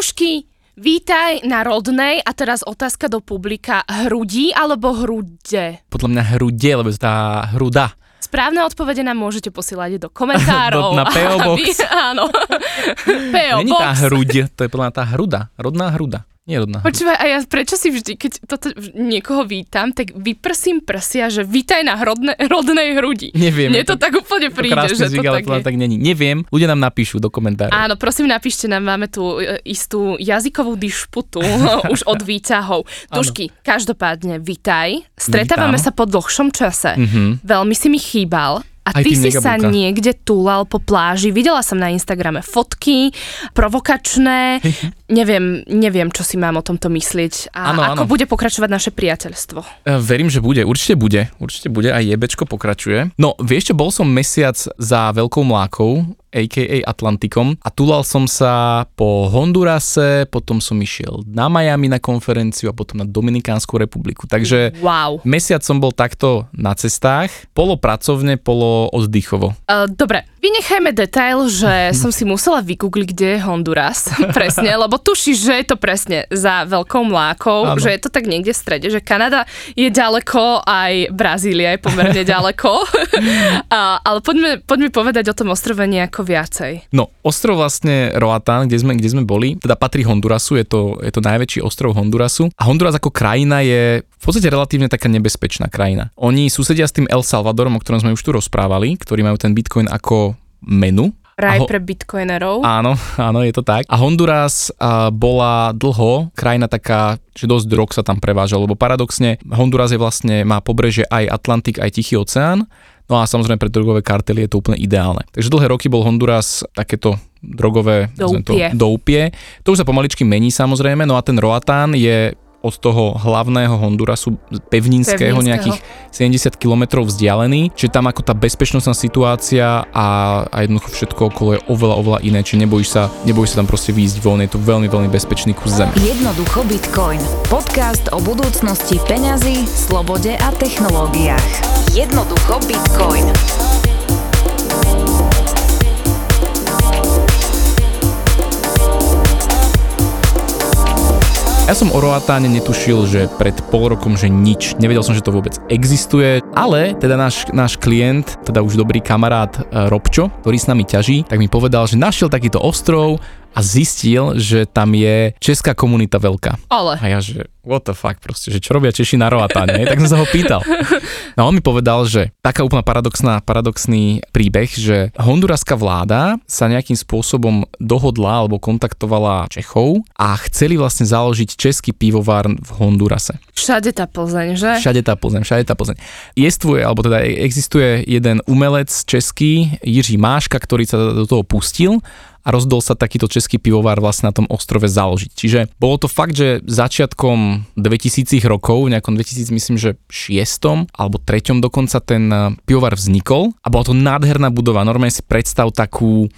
Tušky, vítaj na rodnej a teraz otázka do publika. Hrudí alebo hrude? Podľa mňa hrude, lebo je tá hruda. Správne odpovede nám môžete posielať do komentárov. Do- na PO Box. Aby- Áno. PO Není tá Box. hruď, to je podľa tá hruda. Rodná hruda. Nie rodná hruda. Počúvaj, a ja prečo si vždy, keď toto niekoho vítam, tak vyprsím prsia, že vítaj na rodne, rodnej hrudi. Neviem. Mne to tak úplne to príde, krásny že to zvyk, ale tak je. tak není. Neviem, ľudia nám napíšu do komentárov. Áno, prosím, napíšte nám, máme tu e, istú jazykovú dišputu už od výťahov. Tušky, každopádne, vitaj. Stretávame Vítam. sa po dlhšom čase. Mhm. Veľmi si mi chýbal. A Aj ty si sa niekde túlal po pláži. Videla som na Instagrame fotky, provokačné. neviem, neviem, čo si mám o tomto myslieť. A Áno, ako áno. bude pokračovať naše priateľstvo. E, Verím, že bude, určite bude, určite bude, aj jebečko pokračuje. No, vieš čo, bol som mesiac za Veľkou mlákou, a.k.a. Atlantikom a tulal som sa po Hondurase, potom som išiel na Miami na konferenciu a potom na Dominikánsku republiku. Takže Wow. mesiac som bol takto na cestách, polopracovne, polo oddychovo. Uh, dobre, vynechajme detail, že som si musela vygoogliť, kde je Honduras. presne, lebo tušíš, že je to presne za veľkou mlákou, Áno. že je to tak niekde v strede, že Kanada je ďaleko, aj Brazília je pomerne ďaleko. A, ale poďme, poďme povedať o tom ostrove nejako viacej. No, ostrov vlastne Roatán, kde sme, kde sme boli, teda patrí Hondurasu, je to, je to najväčší ostrov Hondurasu. A Honduras ako krajina je v podstate relatívne taká nebezpečná krajina. Oni susedia s tým El Salvadorom, o ktorom sme už tu rozprávali, ktorí majú ten bitcoin ako menu. Raj ho- pre bitcoinerov. Áno, áno, je to tak. A Honduras a, bola dlho krajina taká, že dosť drog sa tam prevážalo, lebo paradoxne Honduras je vlastne, má pobreže aj Atlantik, aj Tichý oceán, no a samozrejme pre drogové kartely je to úplne ideálne. Takže dlhé roky bol Honduras takéto drogové nazvem to, Doupie. doupie. To už sa pomaličky mení samozrejme, no a ten Roatán je od toho hlavného Hondurasu pevninského, Pevninského. nejakých 70 km vzdialený, čiže tam ako tá bezpečnostná situácia a, a jednoducho všetko okolo je oveľa, oveľa iné, čiže nebojíš sa, nebojíš sa tam proste výjsť von, je to veľmi, veľmi bezpečný kus zeme. Jednoducho Bitcoin. Podcast o budúcnosti peňazí, slobode a technológiách. Jednoducho Bitcoin. Ja som o Roatáne netušil, že pred pol rokom, že nič. Nevedel som, že to vôbec existuje, ale teda náš, náš klient, teda už dobrý kamarát e, Robčo, ktorý s nami ťaží, tak mi povedal, že našiel takýto ostrov a zistil, že tam je česká komunita veľká. Ale. A ja, že what the fuck, proste, že čo robia Češi na Roatáne, tak som sa ho pýtal. No on mi povedal, že taká úplne paradoxná, paradoxný príbeh, že honduraská vláda sa nejakým spôsobom dohodla alebo kontaktovala Čechov a chceli vlastne založiť český pivovar v Hondurase. Všade tá Plzeň, že? Všade tá Plzeň, všade tá Plzeň. Jestvuje, alebo teda existuje jeden umelec český, Jiří Máška, ktorý sa do toho pustil a rozdol sa takýto český pivovar vlastne na tom ostrove založiť. Čiže bolo to fakt, že začiatkom 2000 rokov, v nejakom 2000 myslím, že 6. alebo 3. dokonca ten pivovar vznikol a bola to nádherná budova. Normálne si predstav takú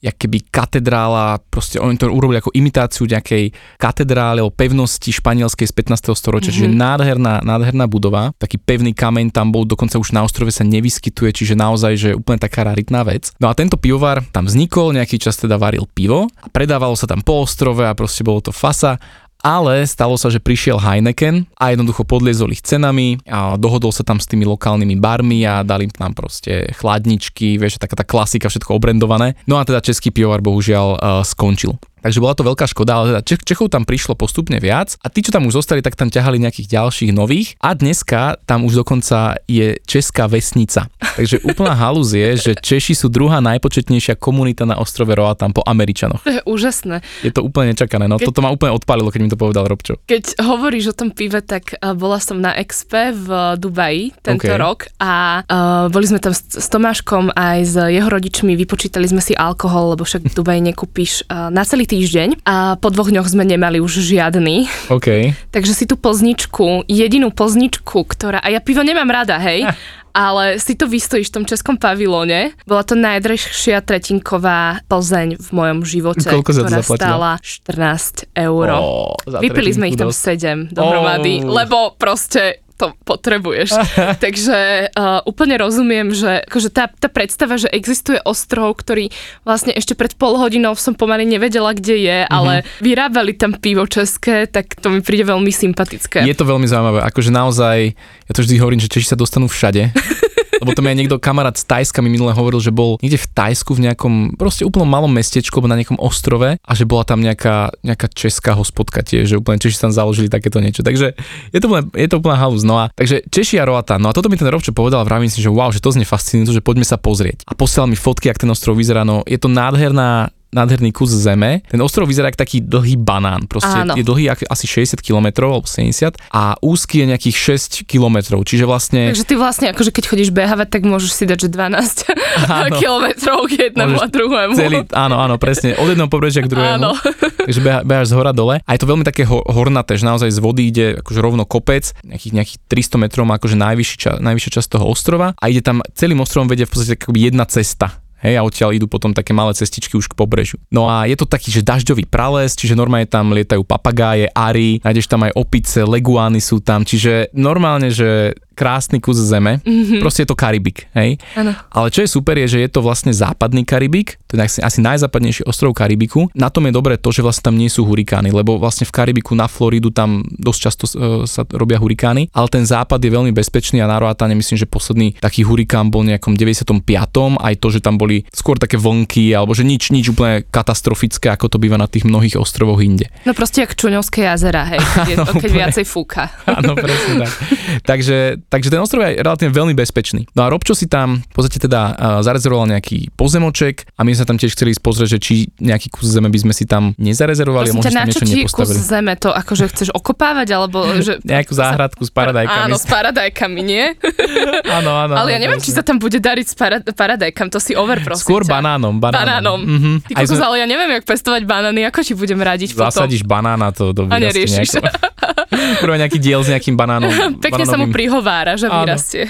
jak keby katedrála, proste oni to urobili ako imitáciu nejakej katedrály alebo pevnosti španielskej z 15. storočia, mm-hmm. čiže nádherná, nádherná budova, taký pevný kameň tam bol, dokonca už na ostrove sa nevyskytuje, čiže naozaj, že úplne taká raritná vec. No a tento pivovar tam vznikol, nejaký čas teda varil pivo a predávalo sa tam po ostrove a proste bolo to fasa ale stalo sa, že prišiel Heineken a jednoducho podliezol ich cenami a dohodol sa tam s tými lokálnymi barmi a dali im tam proste chladničky, vieš, taká tá klasika, všetko obrendované. No a teda český pivovar bohužiaľ uh, skončil. Takže bola to veľká škoda, ale teda Čech, Čechov tam prišlo postupne viac a tí, čo tam už zostali, tak tam ťahali nejakých ďalších nových a dneska tam už dokonca je česká vesnica. Takže úplná halúz je, že Češi sú druhá najpočetnejšia komunita na ostrove Roatán po Američanoch. To je úžasné. Je to úplne nečakané, no Keď- toto ma úplne odpálilo, keď mi to povedal Robčo. Keď hovoríš o tom pive, tak uh, bola som na Expe v uh, Dubaji tento OK. rok a uh, boli sme tam s, s Tomáškom aj s jeho rodičmi, vypočítali sme si alkohol, lebo však v Dubaji nekúpiš uh, na celý týždeň a po dvoch dňoch sme nemali už žiadny. OK. Takže si tú plzničku, jedinú plzničku, ktorá, a ja pivo nemám rada, hej, ale si to vystojíš v tom českom pavilóne. Bola to najdražšia tretinková Plzeň v mojom živote, Koľko za to ktorá zaplatila? stála 14 eur. Za Vypili sme ich tam dosť. 7 dohromady, Ó. lebo proste to potrebuješ. Takže uh, úplne rozumiem, že akože tá, tá predstava, že existuje ostrov, ktorý vlastne ešte pred pol hodinou som pomaly nevedela, kde je, mm-hmm. ale vyrábali tam pivo české, tak to mi príde veľmi sympatické. Je to veľmi zaujímavé, akože naozaj, ja to vždy hovorím, že Češi sa dostanú všade. Lebo to mi aj niekto kamarát z Tajska mi minule hovoril, že bol niekde v Tajsku v nejakom proste úplnom malom mestečku na nejakom ostrove a že bola tam nejaká, nejaká česká hospodka tiež, že úplne Češi tam založili takéto niečo. Takže je to úplne, je to úplne halus. No a takže Češi a Roata. No a toto mi ten Robčo povedal, vravím si, že wow, že to znie fascinujúce, že poďme sa pozrieť. A posielal mi fotky, ak ten ostrov vyzerá. No je to nádherná nádherný kus zeme. Ten ostrov vyzerá ako taký dlhý banán. Proste Áno. je dlhý asi 60 km alebo 70 a úzky je nejakých 6 km. Čiže vlastne... Takže ty vlastne, akože keď chodíš behávať, tak môžeš si dať, že 12 km k jednému a druhému. Celý, áno, áno, presne. Od jedného pobrežia k druhému. Áno. Takže beha, beháš z hora dole. A je to veľmi také hornaté, že naozaj z vody ide akože rovno kopec, nejakých, nejakých 300 metrov má akože najvyšší ča, najvyššia časť toho ostrova a ide tam celým ostrovom vedie v podstate jedna cesta Hej, a odtiaľ idú potom také malé cestičky už k pobrežu. No a je to taký, že dažďový prales, čiže normálne tam lietajú papagáje, ary, nájdeš tam aj opice, leguány sú tam, čiže normálne, že krásny kus zeme, mm-hmm. proste je to Karibik, hej. Ano. Ale čo je super je, že je to vlastne západný Karibik, to je asi, asi najzápadnejší ostrov Karibiku. Na tom je dobré to, že vlastne tam nie sú hurikány, lebo vlastne v Karibiku na Floridu tam dosť často uh, sa robia hurikány, ale ten západ je veľmi bezpečný a na Roatane myslím, že posledný taký hurikán bol nejakom 95. Aj to, že tam boli skôr také vlnky, alebo že nič, nič úplne katastrofické, ako to býva na tých mnohých ostrovoch inde. No proste jak Čuňovské jazera, hej, keď, je, keď viacej fúka. Áno, presne tak. Takže Takže ten ostrov je relatívne veľmi bezpečný. No a Robčo si tam v podstate teda zarezervoval nejaký pozemoček a my sme tam tiež chceli pozrieť, že či nejaký kus zeme by sme si tam nezarezervovali a možno tam niečo nepostavili. kus zeme to akože chceš okopávať alebo že... Nejakú záhradku s paradajkami. Áno, s paradajkami, nie? áno, áno. Ale ja neviem, či sa tam bude dariť s parad- paradajkam, to si over prosím Skôr ťa. banánom. Banánom. banánom. Mm-hmm. Ty sme... ale ja neviem, jak pestovať banány, ako ti budem radiť Zasadíš potom. banána, to do A neriešiš. Prvé nejaký diel s nejakým banánom. Pekne banánovým. sa mu prihovára, že vyrastie.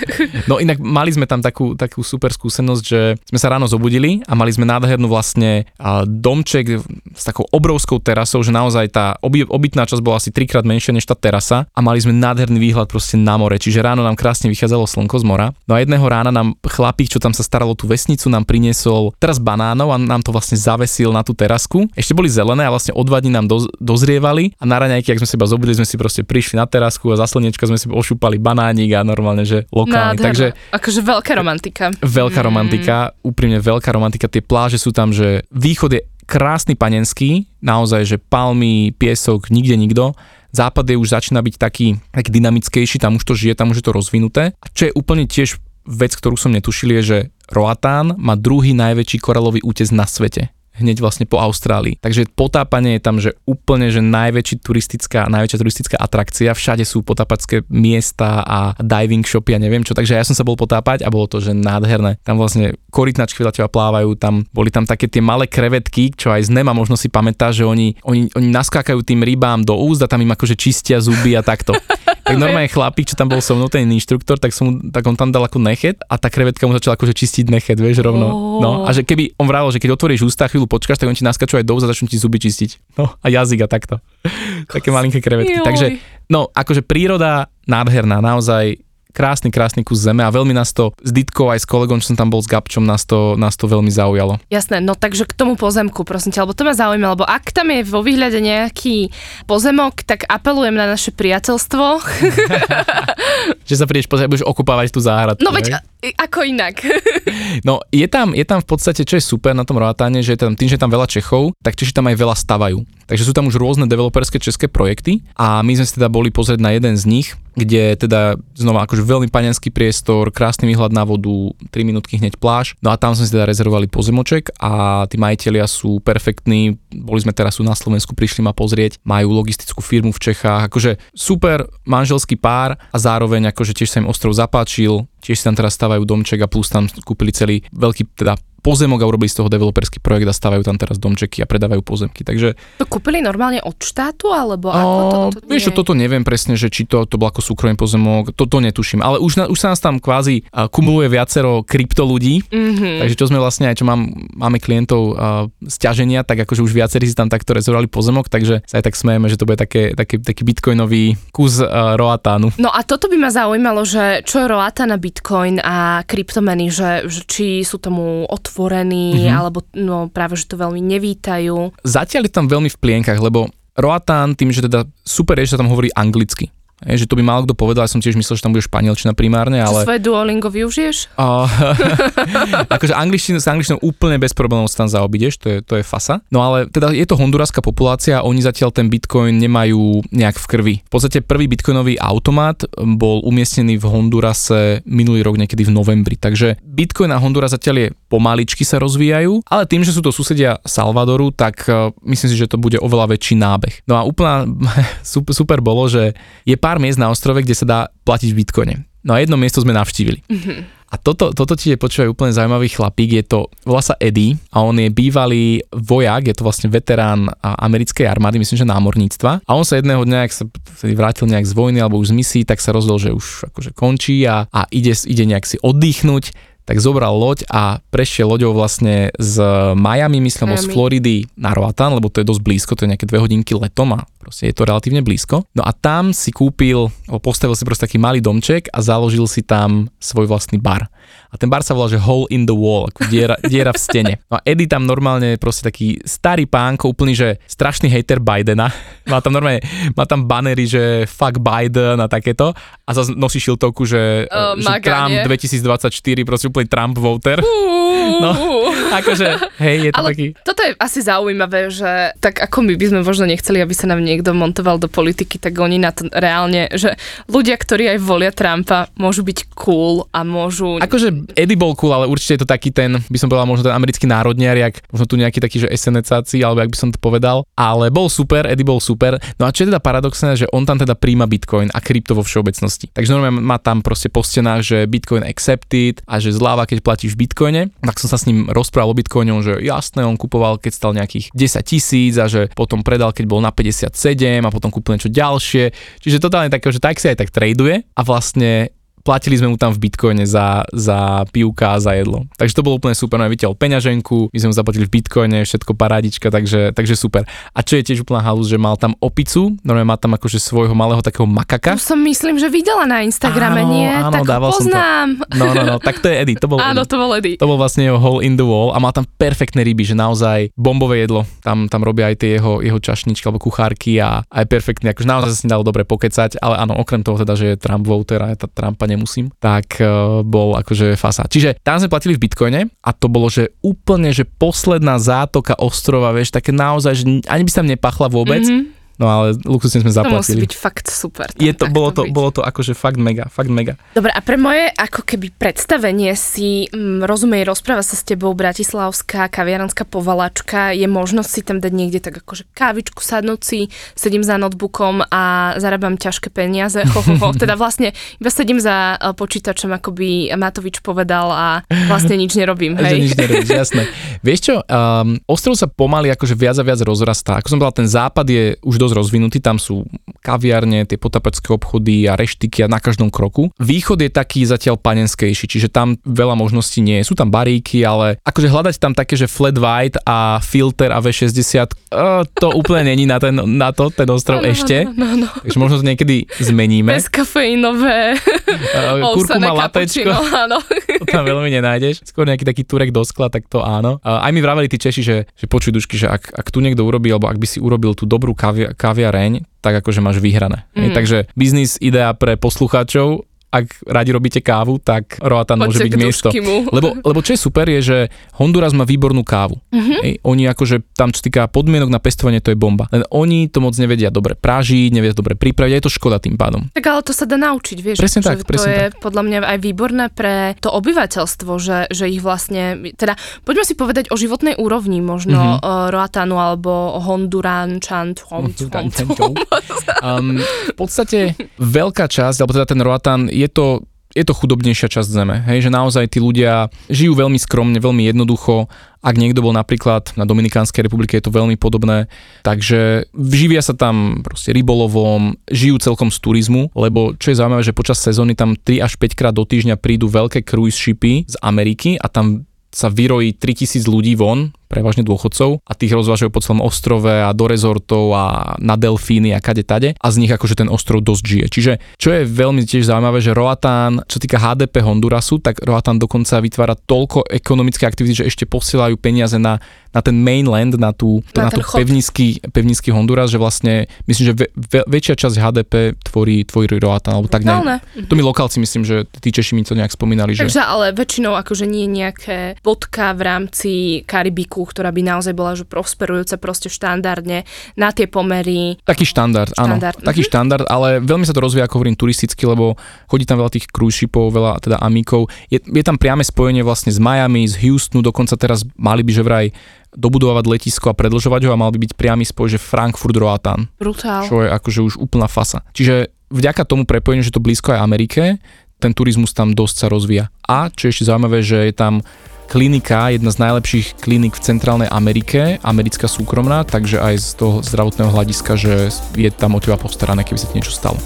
No inak mali sme tam takú, takú super skúsenosť, že sme sa ráno zobudili a mali sme nádhernú vlastne domček s takou obrovskou terasou, že naozaj tá oby, obytná časť bola asi trikrát menšia než tá terasa a mali sme nádherný výhľad proste na more, čiže ráno nám krásne vychádzalo slnko z mora. No a jedného rána nám chlapík, čo tam sa staralo tú vesnicu, nám priniesol teraz banánov a nám to vlastne zavesil na tú terasku. Ešte boli zelené a vlastne o dva dní nám do, dozrievali a na raňajky, ak sme seba zobudili, sme si proste prišli na terasku a za slnečka sme si ošúpali banánik a normálne, že lokálny. Nádherno. Takže, akože veľká romantika. Veľká mm. romantika, úprimne veľká romantika. Tie pláže sú tam, že východ je krásny panenský, naozaj, že palmy, piesok, nikde nikto. Západ je už začína byť taký, taký dynamickejší, tam už to žije, tam už je to rozvinuté. A čo je úplne tiež vec, ktorú som netušil, je, že Roatán má druhý najväčší koralový útes na svete hneď vlastne po Austrálii. Takže potápanie je tam, že úplne, že najväčší turistická, najväčšia turistická atrakcia, všade sú potápacké miesta a diving shopy a neviem čo, takže ja som sa bol potápať a bolo to, že nádherné. Tam vlastne korytnačky vedľa teba plávajú, tam boli tam také tie malé krevetky, čo aj z Nema možno si pamätá, že oni, oni, oni naskákajú tým rybám do úst a tam im akože čistia zuby a takto. tak normálne chlapík, čo tam bol so mnou, ten inštruktor, tak, som, tak on tam dal ako nechet a tá krevetka mu začala akože čistiť nechet, vieš, rovno. Oh. No a že keby on vravil, že keď otvoríš ústa, chvíľu počkáš, tak on ti naskačú aj do úza, začnú ti zuby čistiť. No a jazyk a takto. Také malinké krevetky. Joj. Takže, no, akože príroda nádherná, naozaj krásny, krásny kus zeme a veľmi nás to s Ditkou aj s kolegom, čo som tam bol s Gabčom, nás to, nás to veľmi zaujalo. Jasné, no takže k tomu pozemku, prosím ťa, lebo to ma zaujíma, lebo ak tam je vo výhľade nejaký pozemok, tak apelujem na naše priateľstvo. že sa prídeš pozrieť, budeš okupávať tú záhradku. No veď, ako inak? no, je tam, je tam v podstate, čo je super na tom Roatáne, že tam, tým, že je tam veľa Čechov, tak Češi tam aj veľa stavajú. Takže sú tam už rôzne developerské české projekty a my sme si teda boli pozrieť na jeden z nich, kde teda znova akože veľmi panenský priestor, krásny výhľad na vodu, 3 minútky hneď pláž. No a tam sme si teda rezervovali pozemoček a tí majiteľia sú perfektní. Boli sme teraz tu na Slovensku, prišli ma pozrieť, majú logistickú firmu v Čechách, akože super manželský pár a zároveň akože tiež sa im ostrov zapáčil, tiež si tam teraz stávajú domček a plus tam kúpili celý veľký teda pozemok a urobili z toho developerský projekt a stavajú tam teraz domčeky a predávajú pozemky. Takže To kúpili normálne od štátu, alebo ako to? O, to vieš čo, toto neviem presne, že či to, to bol ako súkromný pozemok, toto netuším, ale už, na, už sa nás tam kvázi kumuluje viacero krypto ľudí, Mhm. takže čo sme vlastne aj, čo mám, máme klientov a, stiaženia, tak akože už viacerí si tam takto rezervovali pozemok, takže sa aj tak smejeme, že to bude také, také, taký bitcoinový kus a, Roatánu. No a toto by ma zaujímalo, že čo je Roata na Bitcoin a kryptomeny, že, že či sú tomu otvorení, Mhm. alebo no, práve, že to veľmi nevítajú. Zatiaľ je tam veľmi v plienkach, lebo Roatán tým, že teda super je, že sa tam hovorí anglicky. Je, že to by málo kto povedal, ja som tiež myslel, že tam bude španielčina primárne, Ale... Čo svoje Duolingo využiješ? A, akože angličtinu, s angličtinou úplne bez problémov sa tam zaobídeš, to je, to je fasa. No ale teda je to honduraská populácia oni zatiaľ ten bitcoin nemajú nejak v krvi. V podstate prvý bitcoinový automat bol umiestnený v Hondurase minulý rok niekedy v novembri. Takže bitcoin a Honduras zatiaľ je pomaličky sa rozvíjajú, ale tým, že sú to susedia Salvadoru, tak eh, myslím si, že to bude oveľa väčší nábeh. No a úplná super, super bolo, že je pár miest na ostrove, kde sa dá platiť v bitcoine. No a jedno miesto sme navštívili. A toto, toto ti je počúvaj úplne zaujímavý chlapík, je to, volá sa Eddie a on je bývalý vojak, je to vlastne veterán americkej armády, myslím, že námorníctva. A on sa jedného dňa, ak sa vrátil nejak z vojny alebo už z misií, tak sa rozhodol, že už akože končí a, a ide, ide nejak si oddychnúť tak zobral loď a prešiel loďou vlastne z Miami, myslím, alebo z Miami. Floridy na Roatan, lebo to je dosť blízko, to je nejaké dve hodinky letom a proste je to relatívne blízko. No a tam si kúpil, postavil si proste taký malý domček a založil si tam svoj vlastný bar. A ten bar sa volá, že Hole in the Wall, ako diera, diera v stene. No a Eddie tam normálne je proste taký starý pánko, úplný, že strašný hater Bidena. Má tam normálne, má tam banery, že fuck Biden a takéto. A zase nosí šiltovku, že, Uh, že maga, Trump nie? 2024, proste úplný Trump voter. No, akože, hej, je to Ale taký... toto je asi zaujímavé, že tak ako my by sme možno nechceli, aby sa nám niekto montoval do politiky, tak oni na to reálne, že ľudia, ktorí aj volia Trumpa, môžu byť cool a môžu... Akože Eddie bol cool, ale určite je to taký ten, by som povedal, možno ten americký národniar, jak možno tu nejaký taký, že SNCáci, alebo jak by som to povedal. Ale bol super, Eddie bol super. No a čo je teda paradoxné, že on tam teda príjma Bitcoin a krypto vo všeobecnosti. Takže normálne má tam proste po stenách, že Bitcoin accepted a že zľava, keď platíš v Bitcoine. Tak som sa s ním rozprával o Bitcoine, že jasné, on kupoval, keď stal nejakých 10 tisíc a že potom predal, keď bol na 57 a potom kúpil niečo ďalšie. Čiže totálne také, že tak si aj tak traduje a vlastne platili sme mu tam v bitcoine za, za pivka a za jedlo. Takže to bolo úplne super, no vytiaľ peňaženku, my sme mu zaplatili v bitcoine, všetko parádička, takže, takže super. A čo je tiež úplná halus, že mal tam opicu, normálne má tam akože svojho malého takého makaka. Tu som myslím, že videla na Instagrame, Áno, nie? áno, tak dával som to. poznám. No, no, no, tak to je Eddie, to bol Áno, Eddie. to bol Eddie. To bol vlastne jeho hole in the wall a mal tam perfektné ryby, že naozaj bombové jedlo. Tam, tam robia aj tie jeho, jeho čašničky alebo kuchárky a aj perfektne, akože naozaj sa s ním dalo dobre pokecať, ale áno, okrem toho teda, že je Trump voter a tá Trumpa nemusím, tak uh, bol akože fasa. Čiže tam sme platili v bitcoine a to bolo, že úplne, že posledná zátoka ostrova, vieš, také naozaj, že ani by sa tam nepachla vôbec, Mhm. No ale luxusne sme To musí zaplatili. byť fakt super. tam Je to, bolo to, byť. bolo to akože fakt mega, fakt mega. Dobre, a pre moje ako keby predstavenie si, mm, rozumej, rozpráva sa s tebou bratislavská kaviarenská povalačka, je možnosť si tam dať niekde tak akože kávičku, sadnúť si, sedím za notebookom a zarábam ťažké peniaze, ho, ho, ho. teda vlastne iba sedím za eh, počítačom, ako by Matovič povedal a vlastne nič nerobím, Že hej. nič nerobíš, jasné. Vieš čo, um, ostrov sa pomaly akože viac a viac rozrastá. Ako som povedal, ten západ je už dosť rozvinutý, tam sú kaviarne, tie potapačské obchody a reštiky a na každom kroku. Východ je taký zatiaľ panenskejší, čiže tam veľa možností nie je. Sú tam baríky, ale akože hľadať tam také, že flat white a filter a V60, uh, to úplne není na, ten, na to, ten ostrov Áno, ešte. No, no, no. Takže možno to niekedy zmeníme. Bezkafeínové, Uh, kurkuma latečko. áno. to tam veľmi nenájdeš. Skôr nejaký taký turek do skla, tak to áno. A aj mi vraveli tí Češi, že, že počuj dušky, že ak, ak tu niekto urobí, alebo ak by si urobil tú dobrú kavia, kaviareň, tak akože máš vyhrané. Mm. Takže biznis idea pre poslucháčov, ak radi robíte kávu, tak Roatan môže byť miesto. Lebo, lebo čo je super je, že Honduras má výbornú kávu. Mhm. Mm-hmm. Ej, oni akože tam čo týka podmienok na pestovanie, to je bomba. Len oni to moc nevedia dobre pražiť, nevedia dobre pripraviť, a je to škoda tým pádom. Tak ale to sa dá naučiť, vieš. Presne tak, presne to je podľa mňa aj výborné pre to obyvateľstvo, že, že ich vlastne, teda poďme si povedať o životnej úrovni, možno Mhm. mm-hmm. Roatanu alebo Hom, Um, v podstate veľká časť, alebo teda ten Roatan, je to je to chudobnejšia časť zeme, hej, že naozaj tí ľudia žijú veľmi skromne, veľmi jednoducho. Ak niekto bol napríklad na Dominikánskej republike, je to veľmi podobné. Takže živia sa tam proste rybolovom, žijú celkom z turizmu, lebo čo je zaujímavé, že počas sezóny tam 3 až 5 krát do týždňa prídu veľké cruise shipy z Ameriky a tam sa vyrojí 3000 ľudí von, prevažne dôchodcov a tých rozvážajú po celom ostrove a do rezortov a na delfíny a kade tade a z nich akože ten ostrov dosť žije. Čiže čo je veľmi tiež zaujímavé, že Roatán, čo týka HDP Hondurasu, tak Roatán dokonca vytvára toľko ekonomické aktivity, že ešte posielajú peniaze na, na ten mainland, na tú, na, na tú pevnícky, pevnícky Honduras, že vlastne myslím, že ve, ve, väčšia časť HDP tvorí, tvorí Roatán, alebo tak ne. To my lokálci myslím, že tí Češi mi to nejak spomínali. Takže že... ale väčšinou akože nie nejaké bodka v rámci Karibiku banku, ktorá by naozaj bola že prosperujúca proste štandardne na tie pomery. Taký štandard, štandard. áno. Taký mm-hmm. štandard, ale veľmi sa to rozvíja, ako hovorím, turisticky, lebo chodí tam veľa tých cruise shipov, veľa teda amíkov. Je, je tam priame spojenie vlastne z Miami, z Houstonu, dokonca teraz mali by že vraj dobudovať letisko a predlžovať ho a mal by byť priamy spoj, že Frankfurt Roatan. Brutál. Čo je akože už úplná fasa. Čiže vďaka tomu prepojeniu, že to blízko aj Amerike, ten turizmus tam dosť sa rozvíja. A čo je ešte zaujímavé, že je tam klinika, jedna z najlepších klinik v Centrálnej Amerike, americká súkromná, takže aj z toho zdravotného hľadiska, že je tam o teba postarané, keby sa ti niečo stalo.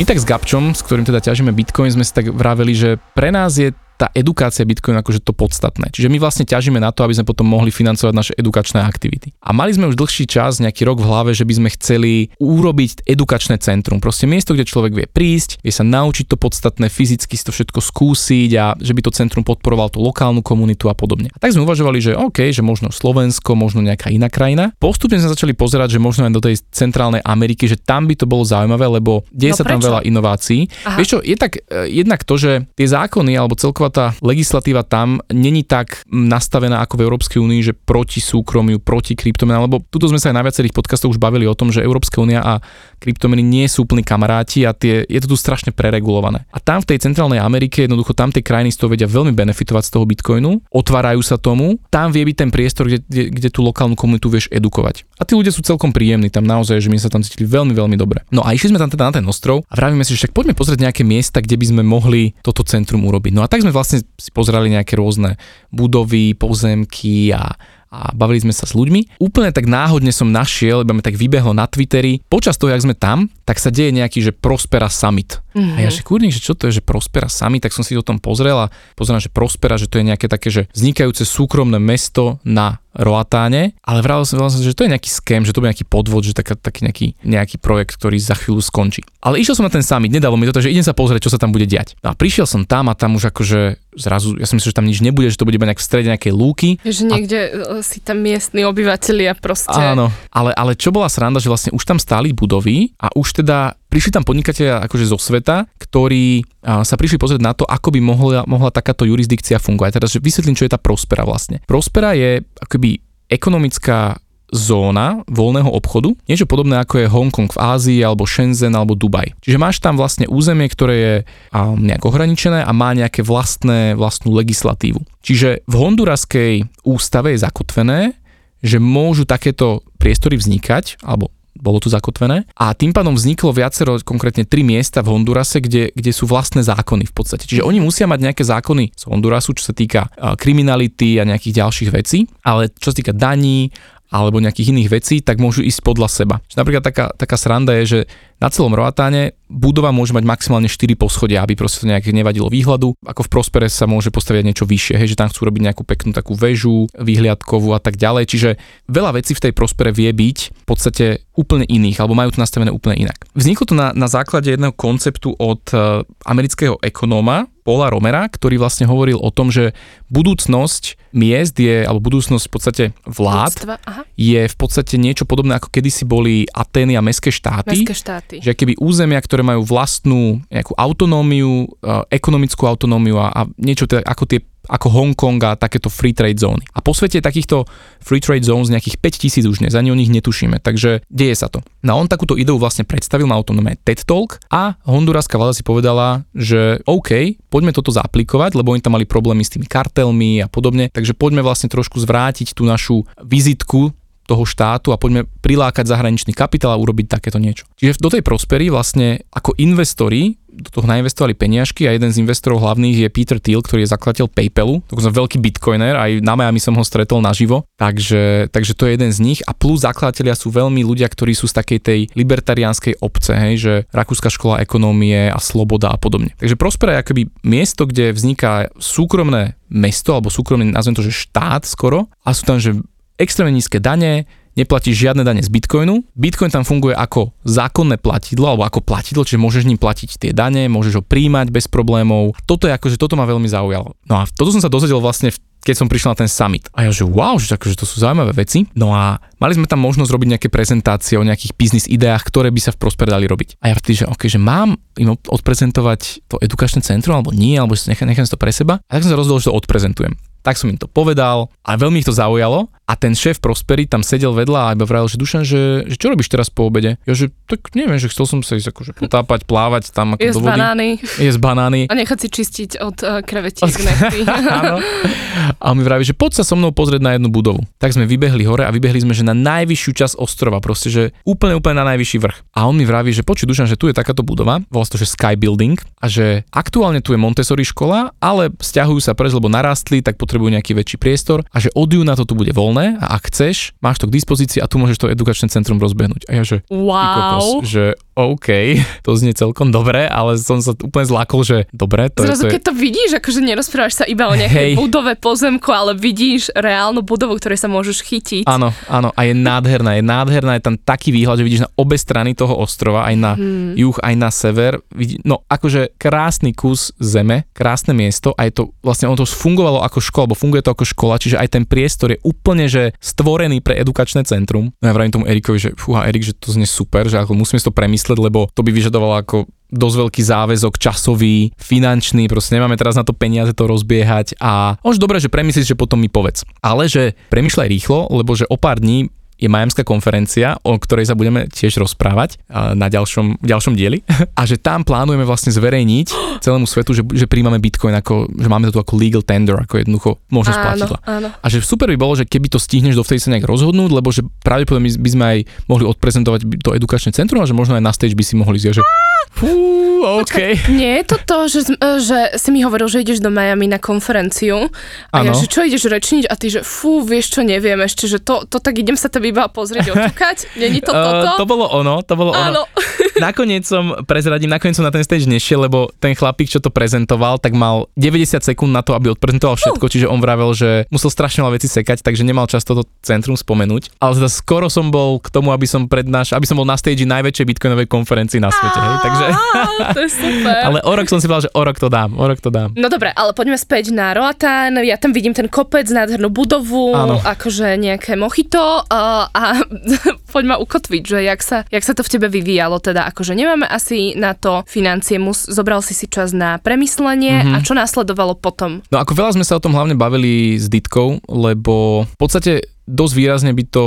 My tak s Gabčom, s ktorým teda ťažíme Bitcoin, sme si tak vraveli, že pre nás je tá edukácia Bitcoin akože to podstatné. Čiže my vlastne ťažíme na to, aby sme potom mohli financovať naše edukačné aktivity. A mali sme už dlhší čas, nejaký rok v hlave, že by sme chceli urobiť edukačné centrum. Proste miesto, kde človek vie prísť, vie sa naučiť to podstatné, fyzicky si to všetko skúsiť a že by to centrum podporoval tú lokálnu komunitu a podobne. A tak sme uvažovali, že OK, že možno Slovensko, možno nejaká iná krajina. Postupne sme začali pozerať, že možno aj do tej centrálnej Ameriky, že tam by to bolo zaujímavé, lebo deje no sa tam veľa inovácií. Aha. Vieš čo, je tak eh, jednak to, že tie zákony alebo celková tá legislatíva tam není tak nastavená ako v Európskej únii, že proti súkromiu, proti kryptomenám, lebo tuto sme sa aj na viacerých podcastoch už bavili o tom, že Európska únia a kryptomeny nie sú úplní kamaráti a tie, je to tu strašne preregulované. A tam v tej centrálnej Amerike jednoducho tam tie krajiny z toho vedia veľmi benefitovať z toho bitcoinu, otvárajú sa tomu, tam vie byť ten priestor, kde, kde, kde tú lokálnu komunitu vieš edukovať. A tí ľudia sú celkom príjemní tam naozaj, že my sa tam cítili veľmi, veľmi dobre. No a išli sme tam teda na ten ostrov a vravíme si, že však poďme pozrieť nejaké miesta, kde by sme mohli toto centrum urobiť. No a tak sme vlastne si pozerali nejaké rôzne budovy, pozemky a, a bavili sme sa s ľuďmi. Úplne tak náhodne som našiel, lebo mi tak vybehlo na Twitteri, počas toho, jak sme tam, tak sa deje nejaký, že Prospera Summit. Mm-hmm. A ja, že kurník, že čo to je, že Prospera Summit, tak som si o tom pozrel a pozrel, že Prospera, že to je nejaké také, že vznikajúce súkromné mesto na Roatáne, ale vravil som, som, že to je nejaký scam, že to bude nejaký podvod, že taká, taký nejaký, nejaký projekt, ktorý za chvíľu skončí. Ale išiel som na ten summit, nedalo mi to, že idem sa pozrieť, čo sa tam bude diať. No a prišiel som tam a tam už akože zrazu, ja som myslel, že tam nič nebude, že to bude iba nejak v strede nejakej lúky. Že niekde a... E, si tam miestni obyvateľia proste. Áno, ale, ale čo bola sranda, že vlastne už tam stáli budovy a už teda prišli tam podnikatelia akože zo sveta, ktorí sa prišli pozrieť na to, ako by mohla, mohla takáto jurisdikcia fungovať. Teraz vysvetlím, čo je tá Prospera vlastne. Prospera je akoby ekonomická zóna voľného obchodu, niečo podobné ako je Hongkong v Ázii, alebo Shenzhen, alebo Dubaj. Čiže máš tam vlastne územie, ktoré je nejak ohraničené a má nejaké vlastné, vlastnú legislatívu. Čiže v honduraskej ústave je zakotvené, že môžu takéto priestory vznikať, alebo bolo tu zakotvené. A tým pádom vzniklo viacero, konkrétne tri miesta v Hondurase, kde, kde sú vlastné zákony v podstate. Čiže oni musia mať nejaké zákony z Hondurasu, čo sa týka kriminality a nejakých ďalších vecí, ale čo sa týka daní alebo nejakých iných vecí, tak môžu ísť podľa seba. Čiže napríklad taká, taká sranda je, že na celom Roatáne budova môže mať maximálne 4 poschodia, aby proste to nejak nevadilo výhľadu. Ako v Prospere sa môže postaviť niečo vyššie, hej, že tam chcú robiť nejakú peknú takú väžu, výhliadkovú a tak ďalej. Čiže veľa vecí v tej Prospere vie byť v podstate úplne iných, alebo majú to nastavené úplne inak. Vzniklo to na, na základe jedného konceptu od uh, amerického ekonóma, Paula Romera, ktorý vlastne hovoril o tom, že budúcnosť miest je, alebo budúcnosť v podstate vlád je v podstate niečo podobné ako kedysi boli Atény a mestské štáty. Mestské štáty. Že keby územia, ktoré majú vlastnú nejakú autonómiu, e, ekonomickú autonómiu a, a niečo teda ako tie ako Hong Kong a takéto free trade zóny. A po svete takýchto free trade zones nejakých 5000 už dnes, ani o nich netušíme, takže deje sa to. No on takúto ideu vlastne predstavil, na tom TED Talk a honduraská vláda si povedala, že OK, poďme toto zaaplikovať, lebo oni tam mali problémy s tými kartelmi a podobne, takže poďme vlastne trošku zvrátiť tú našu vizitku toho štátu a poďme prilákať zahraničný kapitál a urobiť takéto niečo. Čiže do tej prospery vlastne ako investori do toho nainvestovali peniažky a jeden z investorov hlavných je Peter Thiel, ktorý je zakladateľ PayPalu, dokonca veľký bitcoiner, aj na Miami som ho stretol naživo, takže, takže to je jeden z nich a plus zakladatelia sú veľmi ľudia, ktorí sú z takej tej libertariánskej obce, hej, že Rakúska škola ekonómie a sloboda a podobne. Takže Prospera je akoby miesto, kde vzniká súkromné mesto, alebo súkromný, nazvem to, že štát skoro, a sú tam, že extrémne nízke dane, neplatíš žiadne dane z Bitcoinu. Bitcoin tam funguje ako zákonné platidlo, alebo ako platidlo, čiže môžeš ním platiť tie dane, môžeš ho príjmať bez problémov. Toto je akože, toto ma veľmi zaujalo. No a toto som sa dozvedel vlastne v keď som prišiel na ten summit. A ja že wow, že, akože to sú zaujímavé veci. No a mali sme tam možnosť robiť nejaké prezentácie o nejakých biznis ideách, ktoré by sa v Prosper dali robiť. A ja vtedy, že okay, že mám im odprezentovať to edukačné centrum alebo nie, alebo nechám, nechám si to pre seba. A tak som sa rozhodol, že to odprezentujem. Tak som im to povedal a veľmi ich to zaujalo a ten šéf Prospery tam sedel vedľa a iba vravil, že Dušan, že, že čo robíš teraz po obede? Ja, že tak neviem, že chcel som sa ísť akože potápať, plávať tam ako Jesť do vody. banány. Jesť banány. A nechať si čistiť od uh, krevetiek nechty. Áno. A on mi vraví, že poď sa so mnou pozrieť na jednu budovu. Tak sme vybehli hore a vybehli sme, že na najvyššiu časť ostrova, proste, že úplne, úplne na najvyšší vrch. A on mi vraví, že počuj Dušan, že tu je takáto budova, volá to, že Sky Building, a že aktuálne tu je Montessori škola, ale stiahujú sa preč, lebo narastli, tak potrebujú nejaký väčší priestor a že od júna to tu bude voľné a ak chceš, máš to k dispozícii a tu môžeš to edukačné centrum rozbehnúť. A ja že, Wow. kokos, že OK, to znie celkom dobre, ale som sa úplne zlákol, že dobre, to, je, Zrazu, to je, keď to vidíš, akože nerozprávaš sa iba o nejakej Hej. budove pozemku, ale vidíš reálnu budovu, ktorej sa môžeš chytiť. Áno, áno, a je nádherná, je nádherná, je tam taký výhľad, že vidíš na obe strany toho ostrova, aj na hmm. juh, aj na sever. Vidí, no akože krásny kus zeme, krásne miesto a je to, vlastne ono to fungovalo ako škola, alebo funguje to ako škola, čiže aj ten priestor je úplne, že stvorený pre edukačné centrum. No ja vravím tomu Erikovi, že fúha Erik, že to znie super, že ako musíme si to premyslieť, lebo to by vyžadovalo ako dosť veľký záväzok časový, finančný, proste nemáme teraz na to peniaze to rozbiehať a už dobre, že premyslíš, že potom mi povedz. Ale že premyšľaj rýchlo, lebo že o pár dní je Majamská konferencia, o ktorej sa budeme tiež rozprávať na ďalšom, ďalšom dieli. A že tam plánujeme vlastne zverejniť celému svetu, že, že príjmame Bitcoin ako, že máme to tu ako legal tender, ako jednoducho možnosť áno, platidla. áno. A že super by bolo, že keby to stihneš dovtedy sa nejak rozhodnúť, lebo že pravdepodobne by sme aj mohli odprezentovať to edukačné centrum a že možno aj na stage by si mohli zjať, že fú, OK. Nie je to to, že, sm- e, že si mi hovoril, že ideš do Miami na konferenciu a ja, Áno. že čo ideš rečniť a ty, že fú, vieš čo, neviem ešte, že to, to tak idem sa tam iba pozrieť, oťukať, není to toto? Uh, to bolo ono, to bolo Áno. Nakoniec som, prezradím, nakoniec som na ten stage nešiel, lebo ten chlapík, čo to prezentoval, tak mal 90 sekúnd na to, aby odprezentoval všetko, čiže on vravel, že musel strašne veľa veci sekať, takže nemal čas toto centrum spomenúť. Ale teda skoro som bol k tomu, aby som prednáš, aby som bol na stage najväčšej bitcoinovej konferencii na svete, hej, takže... To je super. Ale o rok som si povedal, že o rok to dám, o rok to dám. No dobre, ale poďme späť na Roatán. Ja tam vidím ten kopec, nádhernú budovu, Áno. akože nejaké mochito uh, a poď ma ukotviť, že jak sa, jak sa to v tebe vyvíjalo. Teda akože nemáme asi na to financie, mus, zobral si si čas na premyslenie mm-hmm. a čo následovalo potom? No ako veľa sme sa o tom hlavne bavili s Ditkou, lebo v podstate dosť výrazne by to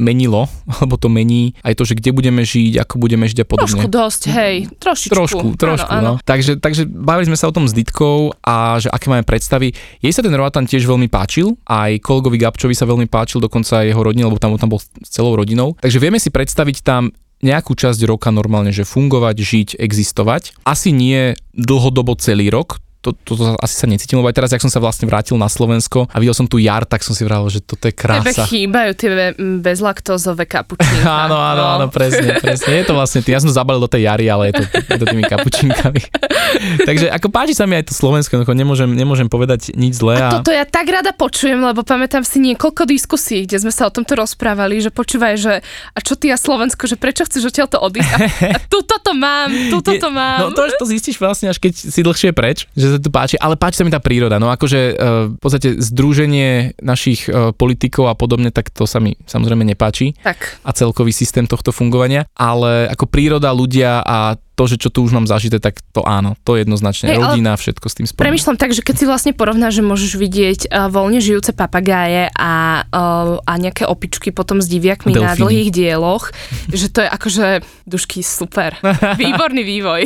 menilo, alebo to mení aj to, že kde budeme žiť, ako budeme žiť a podobne. Trošku dosť, hej, trošičku. Trošku, trošku, áno, áno. no. Takže, takže bavili sme sa o tom s Ditkou a že aké máme predstavy. Jej sa ten Roatan tiež veľmi páčil, aj kolegovi Gabčovi sa veľmi páčil, dokonca aj jeho rodine, lebo tam, tam bol s celou rodinou. Takže vieme si predstaviť tam nejakú časť roka normálne, že fungovať, žiť, existovať. Asi nie dlhodobo celý rok, to, to, to asi sa necítim, lebo aj teraz, ak som sa vlastne vrátil na Slovensko a videl som tu jar, tak som si vral, že toto je Tebe krása. chýbajú tie bezlaktózové kapučinka. Áno, áno, no. áno, presne, presne. Je to vlastne, ja som to zabalil do tej jary, ale je to, je to tými kapučinkami. Takže ako páči sa mi aj to Slovensko, jednoducho nemôžem, nemôžem povedať nič zlé. A A, toto ja tak rada počujem, lebo pamätám si niekoľko diskusí, kde sme sa o tomto rozprávali, že počúvaj, že a čo ty a Slovensko, že prečo chceš odtiaľto odísť? A, a tuto to mám, tuto to mám. No to, to zistíš vlastne až keď si dlhšie preč, že sa to páči, ale páči sa mi tá príroda. No akože uh, v podstate združenie našich uh, politikov a podobne, tak to sa mi samozrejme nepáči Tak, a celkový systém tohto fungovania, ale ako príroda, ľudia a to, že čo tu už mám zažité, tak to áno, to jednoznačne. Ale Rodina, všetko s tým spojené. premyšľam tak, že keď si vlastne porovnáš, že môžeš vidieť uh, voľne žijúce papagáje a, uh, a nejaké opičky potom s diviakmi na Delfíny. dlhých dieloch, že to je akože dušky super. Výborný vývoj.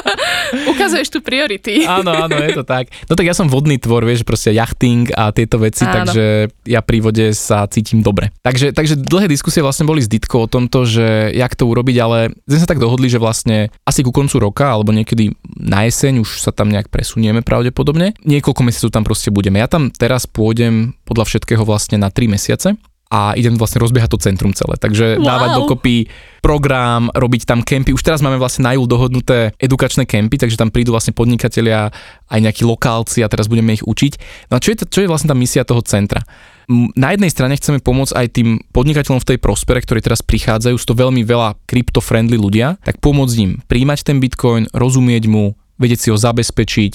Ukazuješ tu priority. Áno, áno, je to tak. No tak ja som vodný tvor, vieš, proste jachting a tieto veci, áno. takže ja pri vode sa cítim dobre. Takže, takže dlhé diskusie vlastne boli s Ditkou o tomto, že jak to urobiť, ale sme sa tak dohodli, že vlastne asi ku koncu roka alebo niekedy na jeseň už sa tam nejak presunieme pravdepodobne. Niekoľko mesiacov tam proste budeme. Ja tam teraz pôjdem podľa všetkého vlastne na 3 mesiace a idem vlastne rozbiehať to centrum celé. Takže wow. dávať dokopy program, robiť tam kempy. Už teraz máme vlastne na júl dohodnuté edukačné kempy, takže tam prídu vlastne podnikatelia, aj nejakí lokálci a teraz budeme ich učiť. No a čo je, to, čo je vlastne tá misia toho centra? Na jednej strane chceme pomôcť aj tým podnikateľom v tej prospere, ktorí teraz prichádzajú, sú to veľmi veľa krypto-friendly ľudia, tak pomôcť im príjmať ten bitcoin, rozumieť mu, vedieť si ho zabezpečiť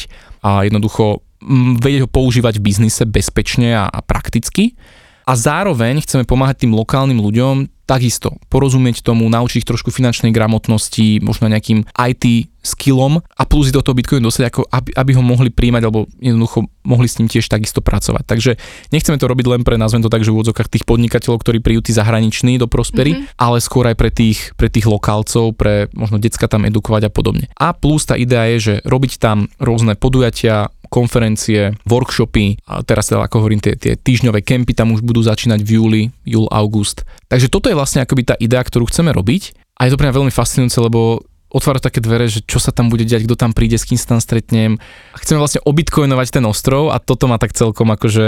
a jednoducho vedieť ho používať v biznise bezpečne a, a prakticky a zároveň chceme pomáhať tým lokálnym ľuďom takisto porozumieť tomu, naučiť ich trošku finančnej gramotnosti, možno nejakým IT skillom a plus do toho Bitcoin dostať, ako aby, aby ho mohli príjmať alebo jednoducho mohli s ním tiež takisto pracovať. Takže nechceme to robiť len pre, nazvem to tak, že v úvodzokách tých podnikateľov, ktorí príjú tí zahraniční do Prospery, mm-hmm. ale skôr aj pre tých, pre tých lokálcov, pre možno decka tam edukovať a podobne. A plus tá idea je, že robiť tam rôzne podujatia, konferencie, workshopy, a teraz teda ako hovorím, tie, tie týždňové kempy tam už budú začínať v júli, júl, august. Takže toto je vlastne akoby tá idea, ktorú chceme robiť a je to pre mňa veľmi fascinujúce, lebo otvára také dvere, že čo sa tam bude diať, kto tam príde, s kým sa tam stretnem. Chceme vlastne obitcoinovať ten ostrov a toto ma tak celkom akože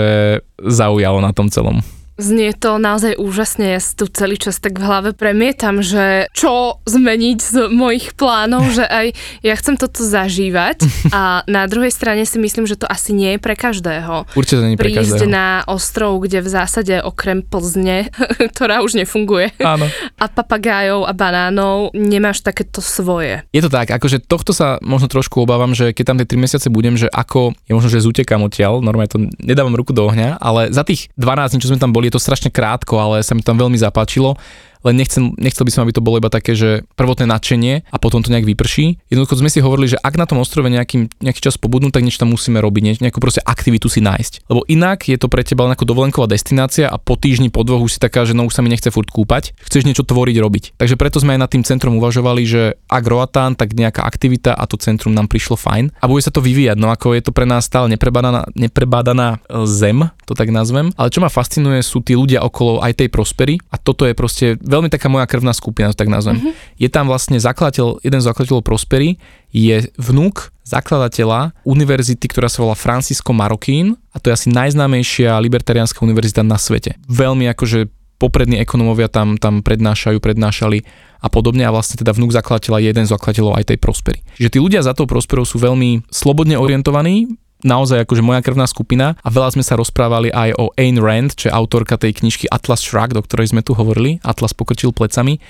zaujalo na tom celom. Znie to naozaj úžasne, ja si tu celý čas tak v hlave premietam, že čo zmeniť z mojich plánov, že aj ja chcem toto zažívať a na druhej strane si myslím, že to asi nie je pre každého. Určite nie pre Prísť každého. na ostrov, kde v zásade okrem Plzne, ktorá už nefunguje, Áno. a papagájov a banánov, nemáš takéto svoje. Je to tak, akože tohto sa možno trošku obávam, že keď tam tie 3 mesiace budem, že ako, je možno, že zutekam odtiaľ, normálne to nedávam ruku do ohňa, ale za tých 12 dní, čo sme tam boli, je to strašne krátko, ale sa mi tam veľmi zapáčilo len nechcem, nechcel by som, aby to bolo iba také, že prvotné nadšenie a potom to nejak vyprší. Jednoducho sme si hovorili, že ak na tom ostrove nejaký, nejaký čas pobudnú, tak niečo tam musíme robiť, nejakú proste aktivitu si nájsť. Lebo inak je to pre teba len ako dovolenková destinácia a po týždni, po dvoch už si taká, že no už sa mi nechce furt kúpať, chceš niečo tvoriť, robiť. Takže preto sme aj nad tým centrom uvažovali, že ak Roatán, tak nejaká aktivita a to centrum nám prišlo fajn a bude sa to vyvíjať. No ako je to pre nás stále neprebádaná, neprebádaná e, zem, to tak nazvem. Ale čo ma fascinuje sú tí ľudia okolo aj tej prospery a toto je proste veľmi taká moja krvná skupina, to tak nazvem. Mm-hmm. Je tam vlastne zakladateľ, jeden z zakladateľov Prospery, je vnúk zakladateľa univerzity, ktorá sa volá Francisco Marokín a to je asi najznámejšia libertariánska univerzita na svete. Veľmi akože poprední ekonomovia tam, tam prednášajú, prednášali a podobne a vlastne teda vnúk zakladateľa je jeden z zakladateľov aj tej Prospery. Čiže tí ľudia za tou Prosperou sú veľmi slobodne orientovaní, naozaj akože moja krvná skupina a veľa sme sa rozprávali aj o Ayn Rand, čo je autorka tej knižky Atlas Shrugged, o ktorej sme tu hovorili, Atlas pokrčil plecami.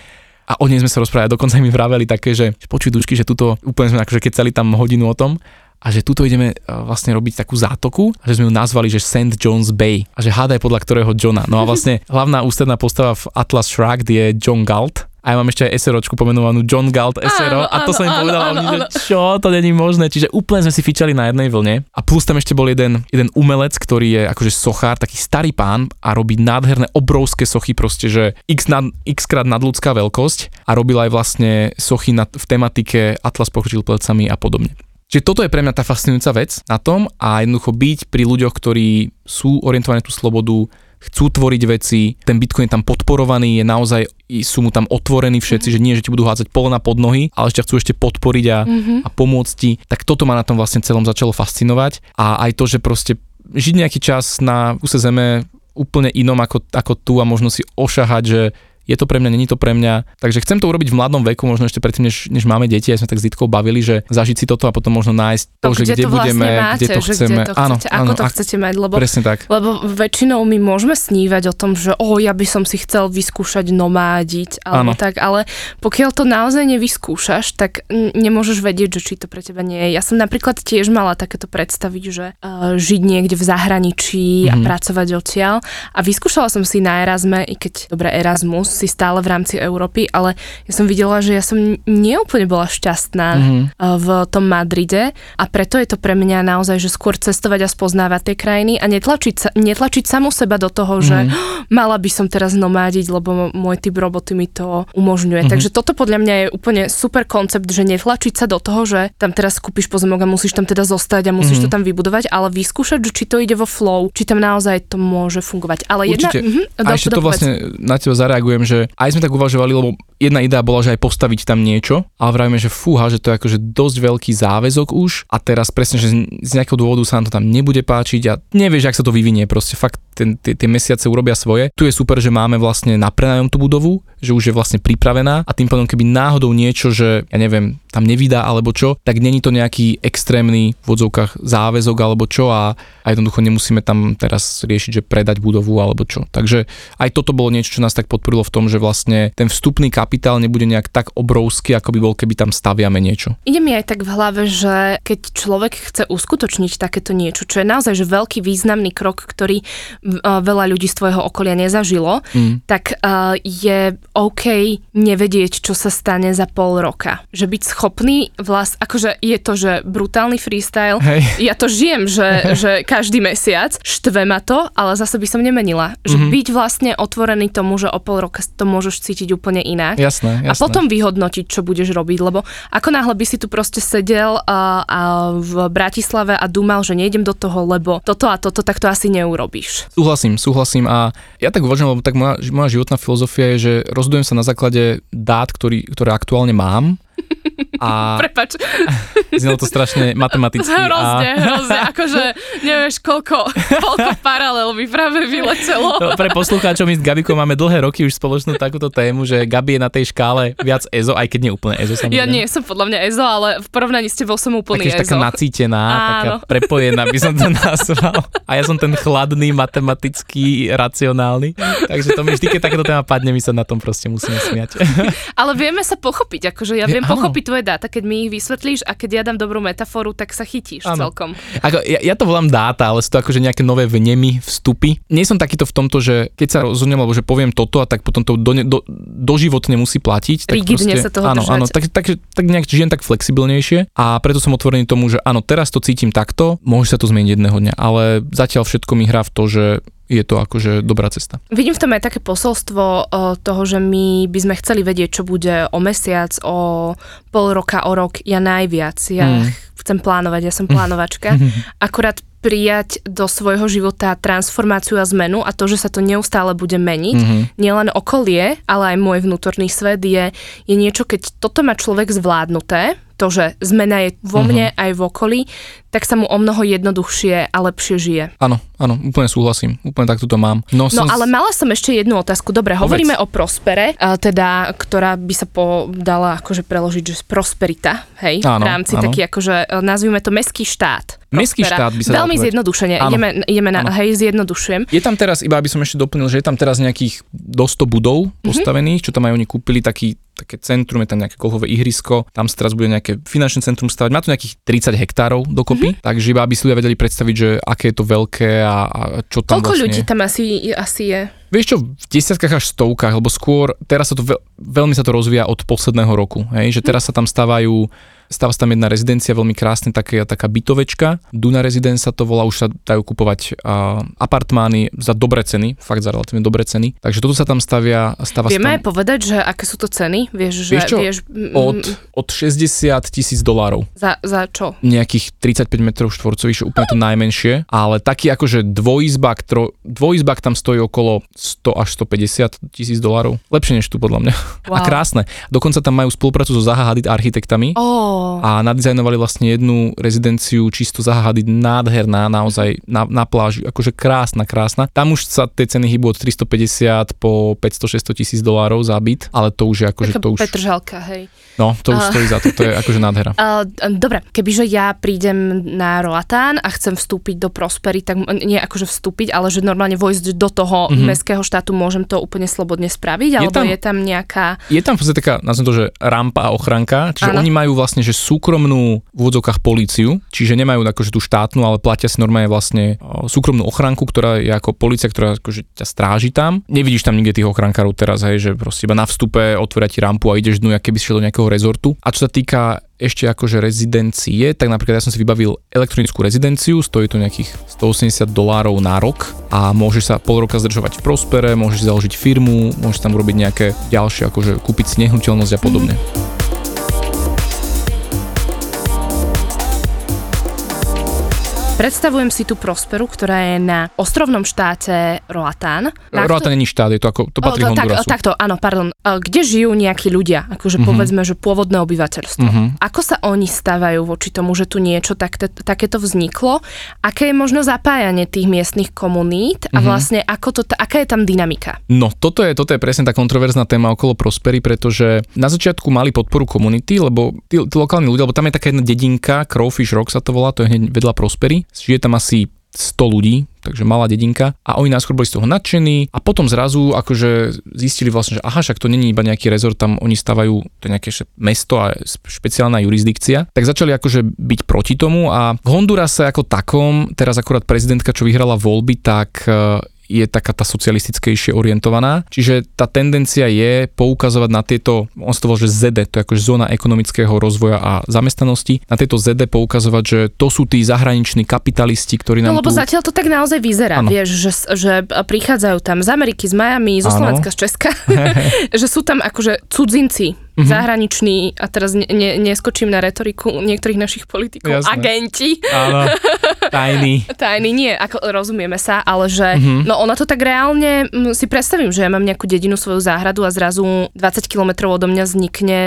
A o nej sme sa rozprávali, dokonca mi vraveli také, že počuj dušky, že tuto úplne sme akože keď celý tam hodinu o tom, a že tuto ideme e, vlastne robiť takú zátoku a že sme ju nazvali, že St. John's Bay a že hádaj podľa ktorého Johna. No a vlastne hlavná ústredná postava v Atlas Shrugged je John Galt a ja mám ešte aj SROčku pomenovanú John Galt SRO áno, a to áno, som im povedal, áno, áno, že čo, to není možné. Čiže úplne sme si fičali na jednej vlne a plus tam ešte bol jeden, jeden umelec, ktorý je akože sochár, taký starý pán a robí nádherné obrovské sochy, proste, že x, nad, x krát nadľudská veľkosť a robil aj vlastne sochy na, v tematike Atlas pokročil plecami a podobne. Čiže toto je pre mňa tá fascinujúca vec na tom a jednoducho byť pri ľuďoch, ktorí sú orientovaní tú slobodu, chcú tvoriť veci, ten Bitcoin je tam podporovaný, je naozaj, sú mu tam otvorení všetci, mm-hmm. že nie, že ti budú hádzať polena pod nohy, ale ešte chcú ešte podporiť a, mm-hmm. a pomôcť ti. Tak toto ma na tom vlastne celom začalo fascinovať a aj to, že proste žiť nejaký čas na úse zeme úplne inom ako, ako tu a možno si ošahať, že je to pre mňa, není to pre mňa. Takže chcem to urobiť v mladom veku, možno ešte predtým, než, než máme deti, aj sme tak s Ditkou bavili, že zažiť si toto a potom možno nájsť to, to že kde, to vlastne budeme, máte, kde to chceme. Kde to chcete, áno, ako to ak, chcete mať, lebo, presne tak. lebo väčšinou my môžeme snívať o tom, že o, ja by som si chcel vyskúšať nomádiť, alebo áno. tak, ale pokiaľ to naozaj nevyskúšaš, tak nemôžeš vedieť, že či to pre teba nie je. Ja som napríklad tiež mala takéto predstaviť, že uh, žiť niekde v zahraničí mm-hmm. a mhm. pracovať odtiaľ a vyskúšala som si na Erasme, i keď, dobre, Erasmus si stále v rámci Európy, ale ja som videla, že ja som neúplne bola šťastná mm-hmm. v tom Madride a preto je to pre mňa naozaj, že skôr cestovať a spoznávať tie krajiny a netlačiť, sa, netlačiť samu seba do toho, že mm-hmm mala by som teraz nomádiť, lebo môj typ roboty mi to umožňuje. Mm-hmm. Takže toto podľa mňa je úplne super koncept, že nevlačiť sa do toho, že tam teraz kúpiš pozemok a musíš tam teda zostať a musíš mm-hmm. to tam vybudovať, ale vyskúšať, či to ide vo flow, či tam naozaj to môže fungovať. Ale Určite. jedna... Mm-hmm, a ešte to vlastne na teba zareagujem, že aj sme tak uvažovali, lebo jedna idea bola, že aj postaviť tam niečo, ale vravíme, že fúha, že to je akože dosť veľký záväzok už a teraz presne, že z nejakého dôvodu sa nám to tam nebude páčiť a nevieš, ak sa to vyvinie, proste fakt tie mesiace urobia svoje. Tu je super, že máme vlastne na prenajom tú budovu, že už je vlastne pripravená a tým pádom keby náhodou niečo, že ja neviem, tam nevydá alebo čo, tak není to nejaký extrémny v odzovkách záväzok alebo čo a, a jednoducho nemusíme tam teraz riešiť, že predať budovu alebo čo. Takže aj toto bolo niečo, čo nás tak podporilo v tom, že vlastne ten vstupný kapitál nebude nejak tak obrovský, ako by bol, keby tam staviame niečo. Ide mi aj tak v hlave, že keď človek chce uskutočniť takéto niečo, čo je naozaj že veľký významný krok, ktorý veľa ľudí z tvojho okolia nezažilo, mm. tak je OK nevedieť, čo sa stane za pol roka. Že byť schopný vlast, akože je to, že brutálny freestyle, Hej. ja to žijem, že, že každý mesiac štve ma to, ale zase by som nemenila. Že mm-hmm. byť vlastne otvorený tomu, že o pol roka to môžeš cítiť úplne inak. Jasné, jasné. A potom vyhodnotiť, čo budeš robiť, lebo ako náhle by si tu proste sedel a, a v Bratislave a dúmal, že nejdem do toho, lebo toto a toto, tak to asi neurobíš. Súhlasím, súhlasím a ja tak uvažujem, lebo tak moja, moja životná filozofia je, že rozhodujem sa na základe dát, ktorý, ktoré aktuálne mám a... Prepač. Znelo to strašne matematicky. Hrozne, a... hrozne. Akože nevieš, koľko, koľko paralel by práve vyletelo. No, pre poslucháčov my s Gabikou máme dlhé roky už spoločnú takúto tému, že Gabi je na tej škále viac EZO, aj keď nie úplne EZO samozrejme. Ja nie som podľa mňa EZO, ale v porovnaní s tebou som úplný EZO. taká nacítená, Áno. taká prepojená by som to nazval. A ja som ten chladný, matematický, racionálny. Takže to mi vždy, keď takéto téma padne, my sa na tom proste musíme smiať. Ale vieme sa pochopiť, akože ja viem pochopiť tvoje dáta, keď mi ich vysvetlíš a keď ja dám dobrú metaforu, tak sa chytíš ano. celkom. Ako, ja, ja to volám dáta, ale sú to akože nejaké nové vnemy, vstupy. Nie som takýto v tomto, že keď sa rozhodnem, alebo že poviem toto a tak potom to do, do, doživotne musí platiť. Tak Rigidne proste, sa toho áno, držať. áno, tak, tak, tak nejak žijem tak flexibilnejšie a preto som otvorený tomu, že áno, teraz to cítim takto, môže sa to zmeniť jedného dňa, ale zatiaľ všetko mi hrá v to, že je to akože dobrá cesta. Vidím v tom aj také posolstvo toho, že my by sme chceli vedieť, čo bude o mesiac, o pol roka, o rok, ja najviac. Ja mm. chcem plánovať, ja som plánovačka. Akurát prijať do svojho života transformáciu a zmenu a to, že sa to neustále bude meniť, mm-hmm. nielen okolie, ale aj môj vnútorný svet je, je niečo, keď toto má človek zvládnuté, to, že zmena je vo mne uh-huh. aj v okolí, tak sa mu o mnoho jednoduchšie a lepšie žije. Áno, áno, úplne súhlasím. Úplne takto to mám. No, no som... ale mala som ešte jednu otázku. Dobre, Povedz. hovoríme o prospere, teda, ktorá by sa podala akože preložiť, že prosperita, hej, áno, v rámci áno. taký akože, e, nazvime to meský štát. Mestský štát by sa Veľmi zjednodušene, ideme, ideme na, hej, zjednodušujem. Je tam teraz, iba aby som ešte doplnil, že je tam teraz nejakých do 100 budov mhm. postavených, mm-hmm. čo tam aj oni kúpili, taký také centrum, je tam nejaké golfové ihrisko, tam sa teraz bude nejaké finančné centrum stavať, má to nejakých 30 hektárov dokopy, mm-hmm. takže iba aby si ľudia vedeli predstaviť, že aké je to veľké a, a čo tam Koľko vlastne ľudí tam asi, asi je? Vieš čo, v desiatkách až stovkách, lebo skôr teraz sa to veľ, veľmi sa to rozvíja od posledného roku, hej, že teraz sa tam stávajú Stáva sa tam jedna rezidencia, veľmi krásna, taká, taká bytovečka. Duna Residence sa to volá, už sa dajú kupovať uh, apartmány za dobré ceny, fakt za relatívne dobré ceny. Takže toto sa tam stavia. Stáva Vieme tam... aj povedať, že aké sú to ceny? Vieš, že, vieš čo? Vieš, mm, od, od 60 tisíc dolárov. Za, za čo? Nejakých 35 metrov štvorcových, úplne to najmenšie. Ale taký akože dvojizbak, tro, dvojizbak tam stojí okolo 100 až 150 tisíc dolárov. Lepšie než tu podľa mňa. Wow. A krásne. Dokonca tam majú spoluprácu so Zaha Hadid architektami. Oh a nadizajnovali vlastne jednu rezidenciu čisto zahady nádherná, naozaj na, na pláži, akože krásna, krásna. Tam už sa tie ceny hýbu od 350 po 500-600 tisíc dolárov za byt, ale to už je akože Taká to už... Petržalka, hej. No, to už uh, stojí za to, to je akože nádhera. Uh, dobre, kebyže ja prídem na Roatán a chcem vstúpiť do Prospery, tak nie akože vstúpiť, ale že normálne vojsť do toho mm-hmm. mestského štátu, môžem to úplne slobodne spraviť, alebo je tam, je tam nejaká... Je tam v podstate taká, nazvem to, že rampa a ochranka, čiže ano. oni majú vlastne, že súkromnú v úvodzovkách políciu, čiže nemajú akože tú štátnu, ale platia si normálne vlastne súkromnú ochranku, ktorá je ako policia, ktorá akože ťa stráži tam. Nevidíš tam nikde tých ochrankárov teraz, hej, že proste iba na vstupe otvoria ti rampu a ideš dnu, keby si šiel do nejakého rezortu. A čo sa týka ešte akože rezidencie, tak napríklad ja som si vybavil elektronickú rezidenciu, stojí to nejakých 180 dolárov na rok a môžeš sa pol roka zdržovať v Prospere, môžeš založiť firmu, môžeš tam urobiť nejaké ďalšie, akože kúpiť si nehnuteľnosť a podobne. Mm-hmm. Predstavujem si tú Prosperu, ktorá je na ostrovnom štáte Roatán. Roatán není štát, je to ako, to patrí o, tak, Hondurasu. Takto, áno, pardon. Kde žijú nejakí ľudia, akože uh-huh. povedzme, že pôvodné obyvateľstvo. Uh-huh. Ako sa oni stávajú voči tomu, že tu niečo tak, takéto vzniklo? Aké je možno zapájanie tých miestnych komunít a uh-huh. vlastne ako to, aká je tam dynamika? No, toto je, toto je presne tá kontroverzná téma okolo Prospery, pretože na začiatku mali podporu komunity, lebo tí, tí lokálni ľudia, lebo tam je taká jedna dedinka, Crowfish Rock sa to volá, to je hneď vedľa Prospery žije tam asi 100 ľudí, takže malá dedinka. A oni najskôr boli z toho nadšení a potom zrazu akože zistili vlastne, že aha, však to není iba nejaký rezort, tam oni stavajú to nejaké mesto a špeciálna jurisdikcia, tak začali akože byť proti tomu a v Hondurase ako takom, teraz akurát prezidentka, čo vyhrala voľby, tak je taká tá socialistickejšie orientovaná. Čiže tá tendencia je poukazovať na tieto, on sa to volá, že ZD, to je akože zóna ekonomického rozvoja a zamestnanosti, na tieto ZD poukazovať, že to sú tí zahraniční kapitalisti, ktorí nám No lebo tu... zatiaľ to tak naozaj vyzerá, ano. vieš, že, že prichádzajú tam z Ameriky, z Miami, zo Slovenska, z Česka, že sú tam akože cudzinci, mm-hmm. zahraniční, a teraz ne, ne, neskočím na retoriku niektorých našich politikov, Jasné. agenti. Áno, tajní. tajní, nie, ako rozumieme sa, ale že, mm-hmm. no ona to tak reálne, si predstavím, že ja mám nejakú dedinu, svoju záhradu a zrazu 20 kilometrov odo mňa vznikne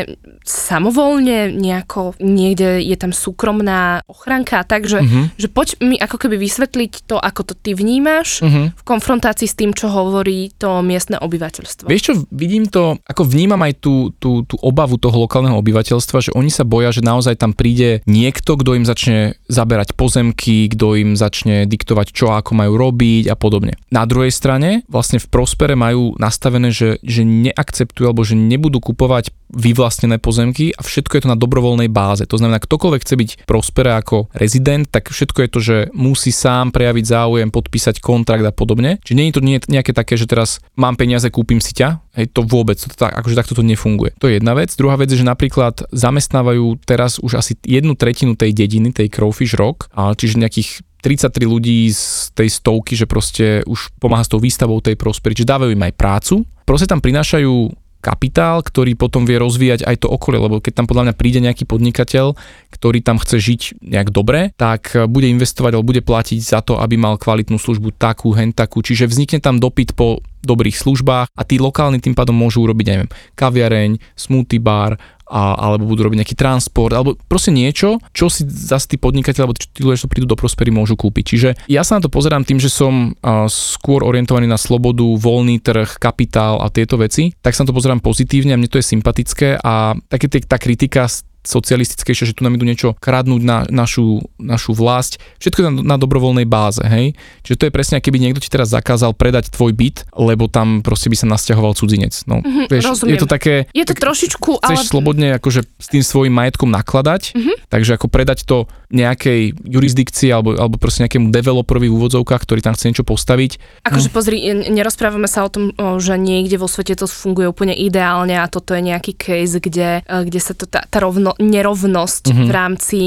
samovolne nejako, niekde je tam súkromná ochranka, takže mm-hmm. že poď mi ako keby vysvetliť to, ako to ty vnímaš mm-hmm. v konfrontácii s tým, čo hovorí to miestne obyvateľstvo. Vieš čo, vidím to, ako vnímam aj tú, tú, tú obavu toho lokálneho obyvateľstva, že oni sa boja, že naozaj tam príde niekto, kto im začne zaberať pozemky, kto im začne diktovať, čo ako majú robiť a podobne. Na druhej strane, vlastne v Prospere majú nastavené, že, že neakceptujú alebo že nebudú kupovať vyvlastnené pozemky a všetko je to na dobrovoľnej báze. To znamená, ktokoľvek chce byť Prospere ako rezident, tak všetko je to, že musí sám prejaviť záujem, podpísať kontrakt a podobne. Čiže nie je to nejaké také, že teraz mám peniaze, kúpim si ťa. Hej, to vôbec, to tak, akože takto to nefunguje. To je jedna vec. Druhá vec je, že napríklad zamestnávajú teraz už asi jednu tretinu tej dediny, tej Crowfish Rock, čiže nejakých 33 ľudí z tej stovky, že proste už pomáha s tou výstavou tej prosperity, čiže dávajú im aj prácu. Proste tam prinášajú kapitál, ktorý potom vie rozvíjať aj to okolie, lebo keď tam podľa mňa príde nejaký podnikateľ, ktorý tam chce žiť nejak dobre, tak bude investovať alebo bude platiť za to, aby mal kvalitnú službu takú, hen takú, čiže vznikne tam dopyt po dobrých službách a tí lokálni tým pádom môžu urobiť, neviem, kaviareň, smoothie bar a, alebo budú robiť nejaký transport, alebo proste niečo, čo si zase tí podnikateľi, alebo tí ľudia, čo prídu do Prospery, môžu kúpiť. Čiže ja sa na to pozerám tým, že som uh, skôr orientovaný na slobodu, voľný trh, kapitál a tieto veci, tak sa na to pozerám pozitívne a mne to je sympatické a také tá kritika socialistickejšie, že tu nám idú niečo kradnúť na našu, našu vlast. Všetko je na, na dobrovoľnej báze, hej. Čiže to je presne, keby niekto ti teraz zakázal predať tvoj byt, lebo tam proste by sa nasťahoval cudzinec. No, mm-hmm, vieš, rozumiem. je to také... Je to tak, trošičku, chceš ale... slobodne akože s tým svojim majetkom nakladať, mm-hmm. takže ako predať to nejakej jurisdikcii alebo, alebo proste nejakému developerovi v úvodzovkách, ktorý tam chce niečo postaviť. Akože no. pozri, nerozprávame sa o tom, že niekde vo svete to funguje úplne ideálne a toto je nejaký case, kde, e, kde sa to tá, tá rovno rovno, nerovnosť mm-hmm. v rámci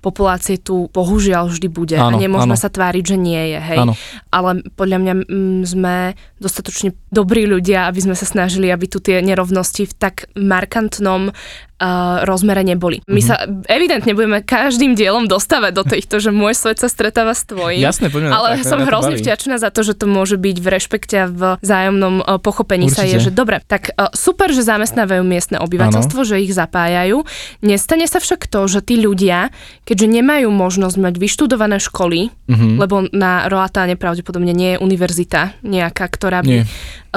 populácie tu bohužiaľ vždy bude áno, a nemôžeme áno. sa tváriť, že nie je, hej. Áno. Ale podľa mňa m, mm, sme dostatočne dobrí ľudia, aby sme sa snažili, aby tu tie nerovnosti v tak markantnom uh, rozmere neboli. My mm-hmm. sa evidentne budeme každým dielom dostávať do týchto, že môj svet sa stretáva s tvojím. Jasné, poďme Ale tak, som hrozne vďačná za to, že to môže byť v rešpekte a v zájomnom uh, pochopení Určite. sa je, že dobre, tak uh, super, že zamestnávajú miestne obyvateľstvo, ano. že ich zapájajú. Nestane sa však to, že tí ľudia, keďže nemajú možnosť mať vyštudované školy, mm-hmm. lebo na Roatáne pravdepodobne nie je univerzita nejaká, ktorá by... Nie.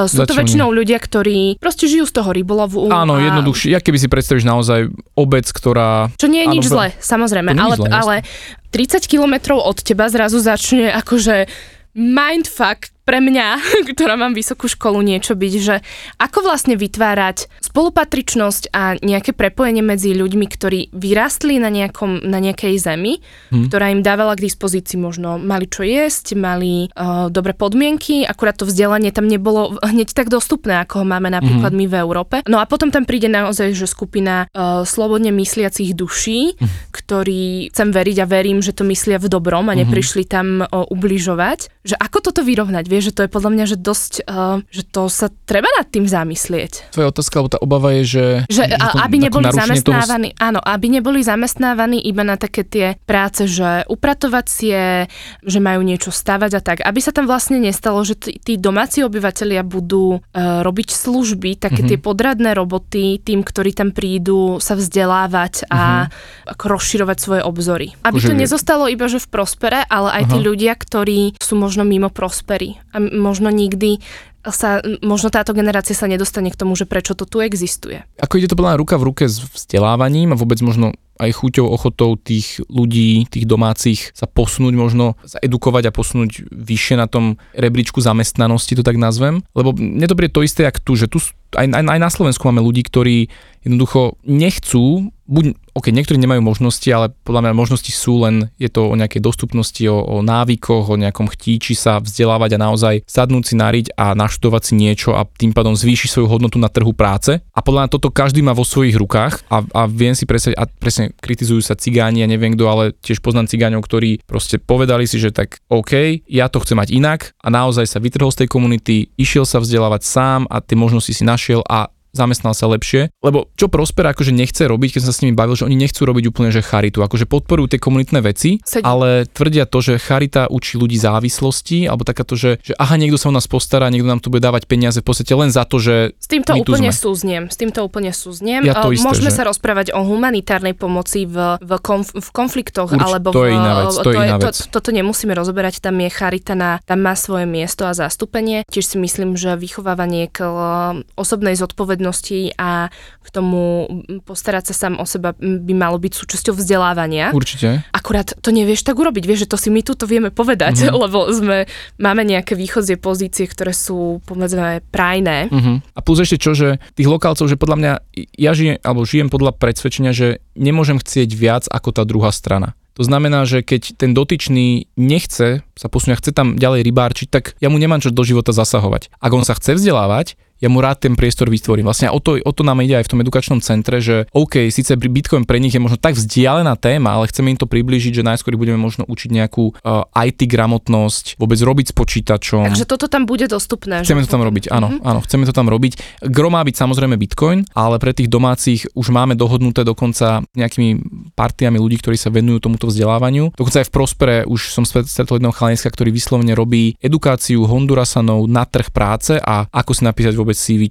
Sú to väčšinou ľudia, ktorí proste žijú z toho rybolovu. Áno, a... jednoduchšie. Ja keby si predstavíš naozaj obec, ktorá... Čo nie je áno, nič zle, samozrejme, ale, zle, ale 30 kilometrov od teba zrazu začne akože mindfuck pre mňa, ktorá mám vysokú školu, niečo byť, že ako vlastne vytvárať spolupatričnosť a nejaké prepojenie medzi ľuďmi, ktorí vyrástli na, nejakom, na nejakej zemi, hmm. ktorá im dávala k dispozícii možno mali čo jesť, mali uh, dobré podmienky, akurát to vzdelanie tam nebolo hneď tak dostupné, ako ho máme napríklad hmm. my v Európe. No a potom tam príde naozaj, že skupina uh, slobodne mysliacich duší, hmm. ktorí chcem veriť a verím, že to myslia v dobrom a mhm. neprišli tam uh, ubližovať. Že ako toto vyrovnať? Vieš, že to je podľa mňa, že dosť, uh, že to sa treba nad tým zamyslieť. Tvoja otázka, alebo tá obava je, že... Že, že to, aby neboli zamestnávaní, toho... áno, aby neboli zamestnávaní iba na také tie práce, že upratovacie, že majú niečo stavať a tak. Aby sa tam vlastne nestalo, že tí, tí domáci obyvateľia budú uh, robiť služby, také mm-hmm. tie podradné roboty tým, ktorí tam prídu sa vzdelávať a mm-hmm. ako rozširovať svoje obzory. Aby Bože, to nezostalo iba, že v prospere, ale aj Aha. tí ľudia, ktorí sú možno mimo prospery a možno nikdy sa, možno táto generácia sa nedostane k tomu, že prečo to tu existuje. Ako ide to podľa ruka v ruke s vzdelávaním a vôbec možno aj chuťou, ochotou tých ľudí, tých domácich sa posunúť možno, sa edukovať a posunúť vyššie na tom rebríčku zamestnanosti, to tak nazvem. Lebo mne to to isté, jak tu, že tu aj, aj, aj na Slovensku máme ľudí, ktorí jednoducho nechcú, buď, ok, niektorí nemajú možnosti, ale podľa mňa možnosti sú len, je to o nejakej dostupnosti, o, o návykoch, o nejakom chtíči sa vzdelávať a naozaj sadnúť si nariť a naštudovať si niečo a tým pádom zvýšiť svoju hodnotu na trhu práce. A podľa mňa toto každý má vo svojich rukách a, a viem si predstaviť, a presne kritizujú sa cigáni, ja neviem kto, ale tiež poznám cigáňov, ktorí proste povedali si, že tak OK, ja to chcem mať inak a naozaj sa vytrhol z tej komunity, išiel sa vzdelávať sám a tie možnosti si našiel a zamestnal sa lepšie. Lebo čo Prosper akože nechce robiť, keď som sa s nimi bavil, že oni nechcú robiť úplne že charitu, akože podporujú tie komunitné veci, Sedí. ale tvrdia to, že charita učí ľudí závislosti, alebo takáto, že, že aha, niekto sa o nás postará, niekto nám tu bude dávať peniaze v podstate len za to, že S týmto úplne súzniem, s týmto úplne súzniem. Ja to isté, Môžeme že... sa rozprávať o humanitárnej pomoci v, v, konf, v konfliktoch, Urč, alebo to v, je iná vec, to, to je iná vec. To, toto nemusíme rozoberať, tam je charita na, tam má svoje miesto a zastúpenie. Tiež si myslím, že vychovávanie k osobnej zodpovednosti a k tomu postarať sa sám o seba by malo byť súčasťou vzdelávania. Určite. Akurát to nevieš tak urobiť, vieš, že to si my tu to vieme povedať, mm-hmm. lebo sme, máme nejaké východzie pozície, ktoré sú povedzme prajné. Mm-hmm. A plus ešte čo, že tých lokálcov, že podľa mňa ja žijem, alebo žijem podľa predsvedčenia, že nemôžem chcieť viac ako tá druhá strana. To znamená, že keď ten dotyčný nechce sa posunúť, chce tam ďalej rybárčiť, tak ja mu nemám čo do života zasahovať. Ak on sa chce vzdelávať, ja mu rád ten priestor vytvorím. Vlastne o to, o to nám ide aj v tom edukačnom centre, že OK, síce Bitcoin pre nich je možno tak vzdialená téma, ale chceme im to približiť, že najskôr budeme možno učiť nejakú uh, IT gramotnosť, vôbec robiť s počítačom. Takže toto tam bude dostupné. Chceme že? to tam robiť, áno, mm-hmm. áno, chceme to tam robiť. Gro má byť samozrejme Bitcoin, ale pre tých domácich už máme dohodnuté dokonca nejakými partiami ľudí, ktorí sa venujú tomuto vzdelávaniu. Dokonca aj v Prospere už som stretol jedného chalaniska, ktorý vyslovene robí edukáciu Hondurasanov na trh práce a ako si napísať vôbec CV,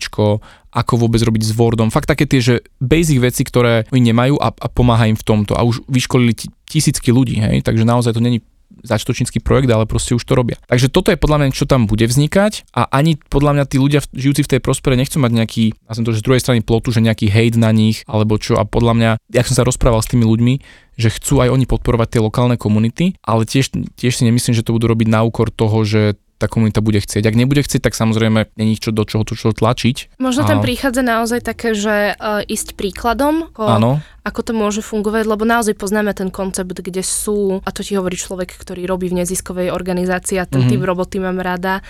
ako vôbec robiť s Wordom. Fakt také tie, že basic veci, ktoré oni nemajú a, a pomáha im v tomto. A už vyškolili tisícky ľudí, hej, takže naozaj to není začiatočnícky projekt, ale proste už to robia. Takže toto je podľa mňa, čo tam bude vznikať a ani podľa mňa tí ľudia žijúci v tej prospere nechcú mať nejaký, ja som to, že z druhej strany plotu, že nejaký hate na nich alebo čo a podľa mňa, ja som sa rozprával s tými ľuďmi, že chcú aj oni podporovať tie lokálne komunity, ale tiež, tiež si nemyslím, že to budú robiť na úkor toho, že tá komunita bude chcieť. Ak nebude chcieť, tak samozrejme není čo do čoho to čo tlačiť. Možno a... tam prichádza naozaj také, že uh, ísť príkladom. Áno ako to môže fungovať, lebo naozaj poznáme ten koncept, kde sú, a to ti hovorí človek, ktorý robí v neziskovej organizácii a ten mm-hmm. typ roboty mám rada,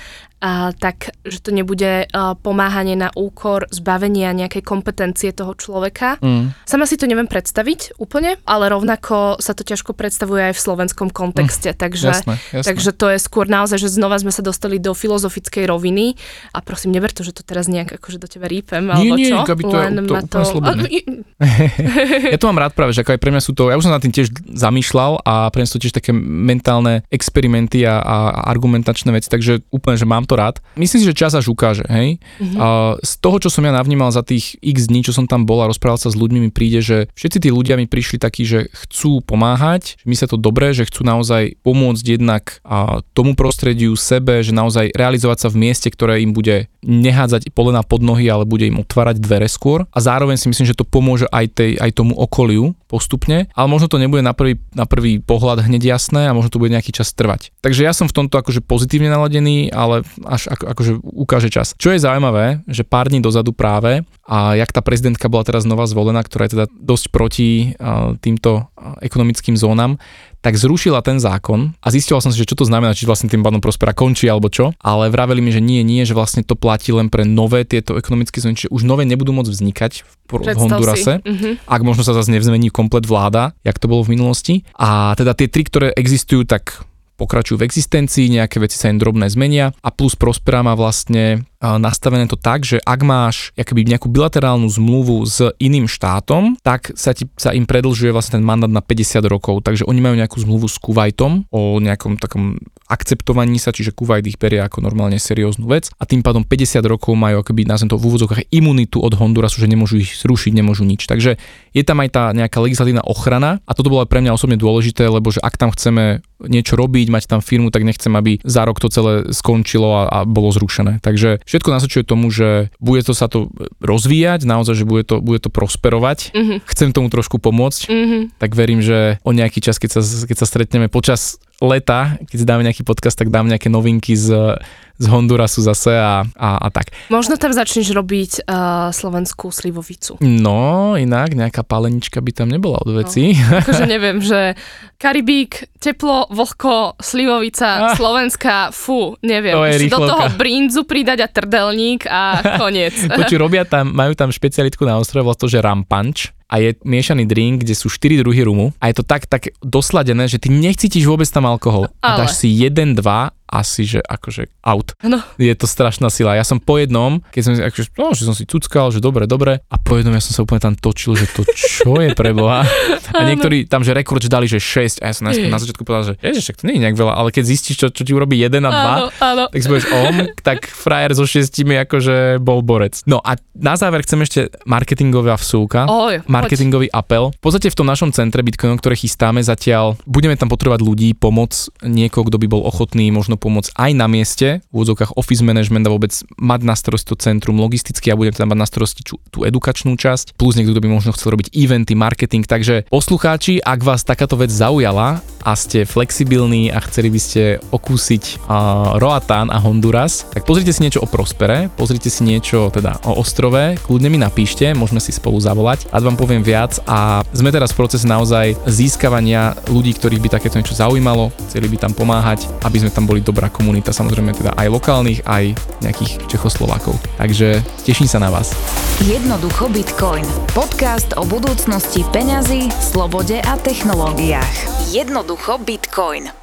a tak, že to nebude uh, pomáhanie na úkor zbavenia nejakej kompetencie toho človeka. Mm. Sama si to neviem predstaviť úplne, ale rovnako sa to ťažko predstavuje aj v slovenskom kontexte, mm. takže, jasné, jasné. takže to je skôr naozaj, že znova sme sa dostali do filozofickej roviny a prosím, neber to, že to teraz nejak akože do teba rýpem, alebo nie, čo? Nie, to, Len to, to, to. ja to mám rád práve, že ako aj pre mňa sú to, ja už som na tým tiež zamýšľal a pre mňa sú to tiež také mentálne experimenty a, a argumentačné veci, takže úplne, že mám to rád. Myslím si, že čas až ukáže, hej. Mm-hmm. A z toho, čo som ja navnímal za tých x dní, čo som tam bol a rozprával sa s ľuďmi, mi príde, že všetci tí ľudia mi prišli takí, že chcú pomáhať, že sa to dobre, že chcú naozaj pomôcť jednak a tomu prostrediu, sebe, že naozaj realizovať sa v mieste, ktoré im bude nehádzať polena pod nohy, ale bude im otvárať dvere skôr. A zároveň si myslím, že to pomôže aj, tej, aj tomu tomu okoliu postupne, ale možno to nebude na prvý, na prvý pohľad hneď jasné a možno to bude nejaký čas trvať. Takže ja som v tomto akože pozitívne naladený, ale až ako, akože ukáže čas. Čo je zaujímavé, že pár dní dozadu práve a jak tá prezidentka bola teraz znova zvolená, ktorá je teda dosť proti týmto ekonomickým zónam, tak zrušila ten zákon a zistila som si, že čo to znamená, či vlastne tým pádom Prospera končí alebo čo, ale vraveli mi, že nie, nie, že vlastne to platí len pre nové tieto ekonomické zóny, čiže už nové nebudú môcť vznikať v, v Hondurase, mm-hmm. ak možno sa zase nevzmení komplet vláda, jak to bolo v minulosti. A teda tie tri, ktoré existujú, tak pokračujú v existencii, nejaké veci sa im drobné zmenia a plus Prospera má vlastne nastavené to tak, že ak máš akoby nejakú bilaterálnu zmluvu s iným štátom, tak sa, ti, sa im predlžuje vlastne ten mandát na 50 rokov. Takže oni majú nejakú zmluvu s Kuwaitom o nejakom takom akceptovaní sa, čiže Kuwait ich berie ako normálne serióznu vec a tým pádom 50 rokov majú akoby nazvem to v úvodzovkách imunitu od Hondurasu, že nemôžu ich zrušiť, nemôžu nič. Takže je tam aj tá nejaká legislatívna ochrana a toto bolo aj pre mňa osobne dôležité, lebo že ak tam chceme niečo robiť, mať tam firmu, tak nechcem, aby za rok to celé skončilo a, a bolo zrušené. Takže všetko nasvedčuje tomu, že bude to sa to rozvíjať, naozaj, že bude to, bude to prosperovať. Mm-hmm. Chcem tomu trošku pomôcť, mm-hmm. tak verím, že o nejaký čas, keď sa, keď sa stretneme počas leta, keď si dáme nejaký podcast, tak dám nejaké novinky z, z Hondurasu zase a, a, a tak. Možno tam začneš robiť uh, slovenskú slivovicu. No, inak nejaká palenička by tam nebola od veci. No, akože neviem, že Karibík, teplo, vlhko, slivovica, ah. slovenská, fú, neviem. To je do toho brinzu pridať a trdelník a koniec. Počuť, robia tam, majú tam špecialitku na ostrove, to, že rampanč a je miešaný drink, kde sú 4 druhy rumu a je to tak, tak dosladené, že ty nechcítiš vôbec tam alkohol. Ale. A dáš si 1, 2 asi, že akože out. No. Je to strašná sila. Ja som po jednom, keď som, akože, no, že som si cuckal, že dobre, dobre, a po jednom ja som sa úplne tam točil, že to čo je pre Boha. A niektorí tam, že rekord, že dali, že 6, a ja som na, na začiatku povedal, že ježiš, však to nie je nejak veľa, ale keď zistíš, čo, čo ti urobí 1 a 2, áno, áno. tak si povieš om, tak frajer so šestimi akože bol borec. No a na záver chcem ešte marketingová vsúka, Oj, marketingový poď. apel. V podstate v tom našom centre Bitcoinu, ktoré chystáme zatiaľ, budeme tam potrebovať ľudí, pomoc, niekoho, kto by bol ochotný možno pomôcť aj na mieste, v úvodzovkách office management a vôbec mať na starosti to centrum logisticky a budem tam mať na starosti tú edukačnú časť, plus niekto, kto by možno chcel robiť eventy, marketing. Takže poslucháči, ak vás takáto vec zaujala a ste flexibilní a chceli by ste okúsiť uh, Roatán a Honduras, tak pozrite si niečo o Prospere, pozrite si niečo teda o ostrove, kľudne mi napíšte, môžeme si spolu zavolať a vám poviem viac a sme teraz v procese naozaj získavania ľudí, ktorých by takéto niečo zaujímalo, chceli by tam pomáhať, aby sme tam boli dobrá komunita samozrejme teda aj lokálnych, aj nejakých Čechoslovákov. Takže teším sa na vás. Jednoducho Bitcoin. Podcast o budúcnosti peňazí, slobode a technológiách. Jednoducho Bitcoin.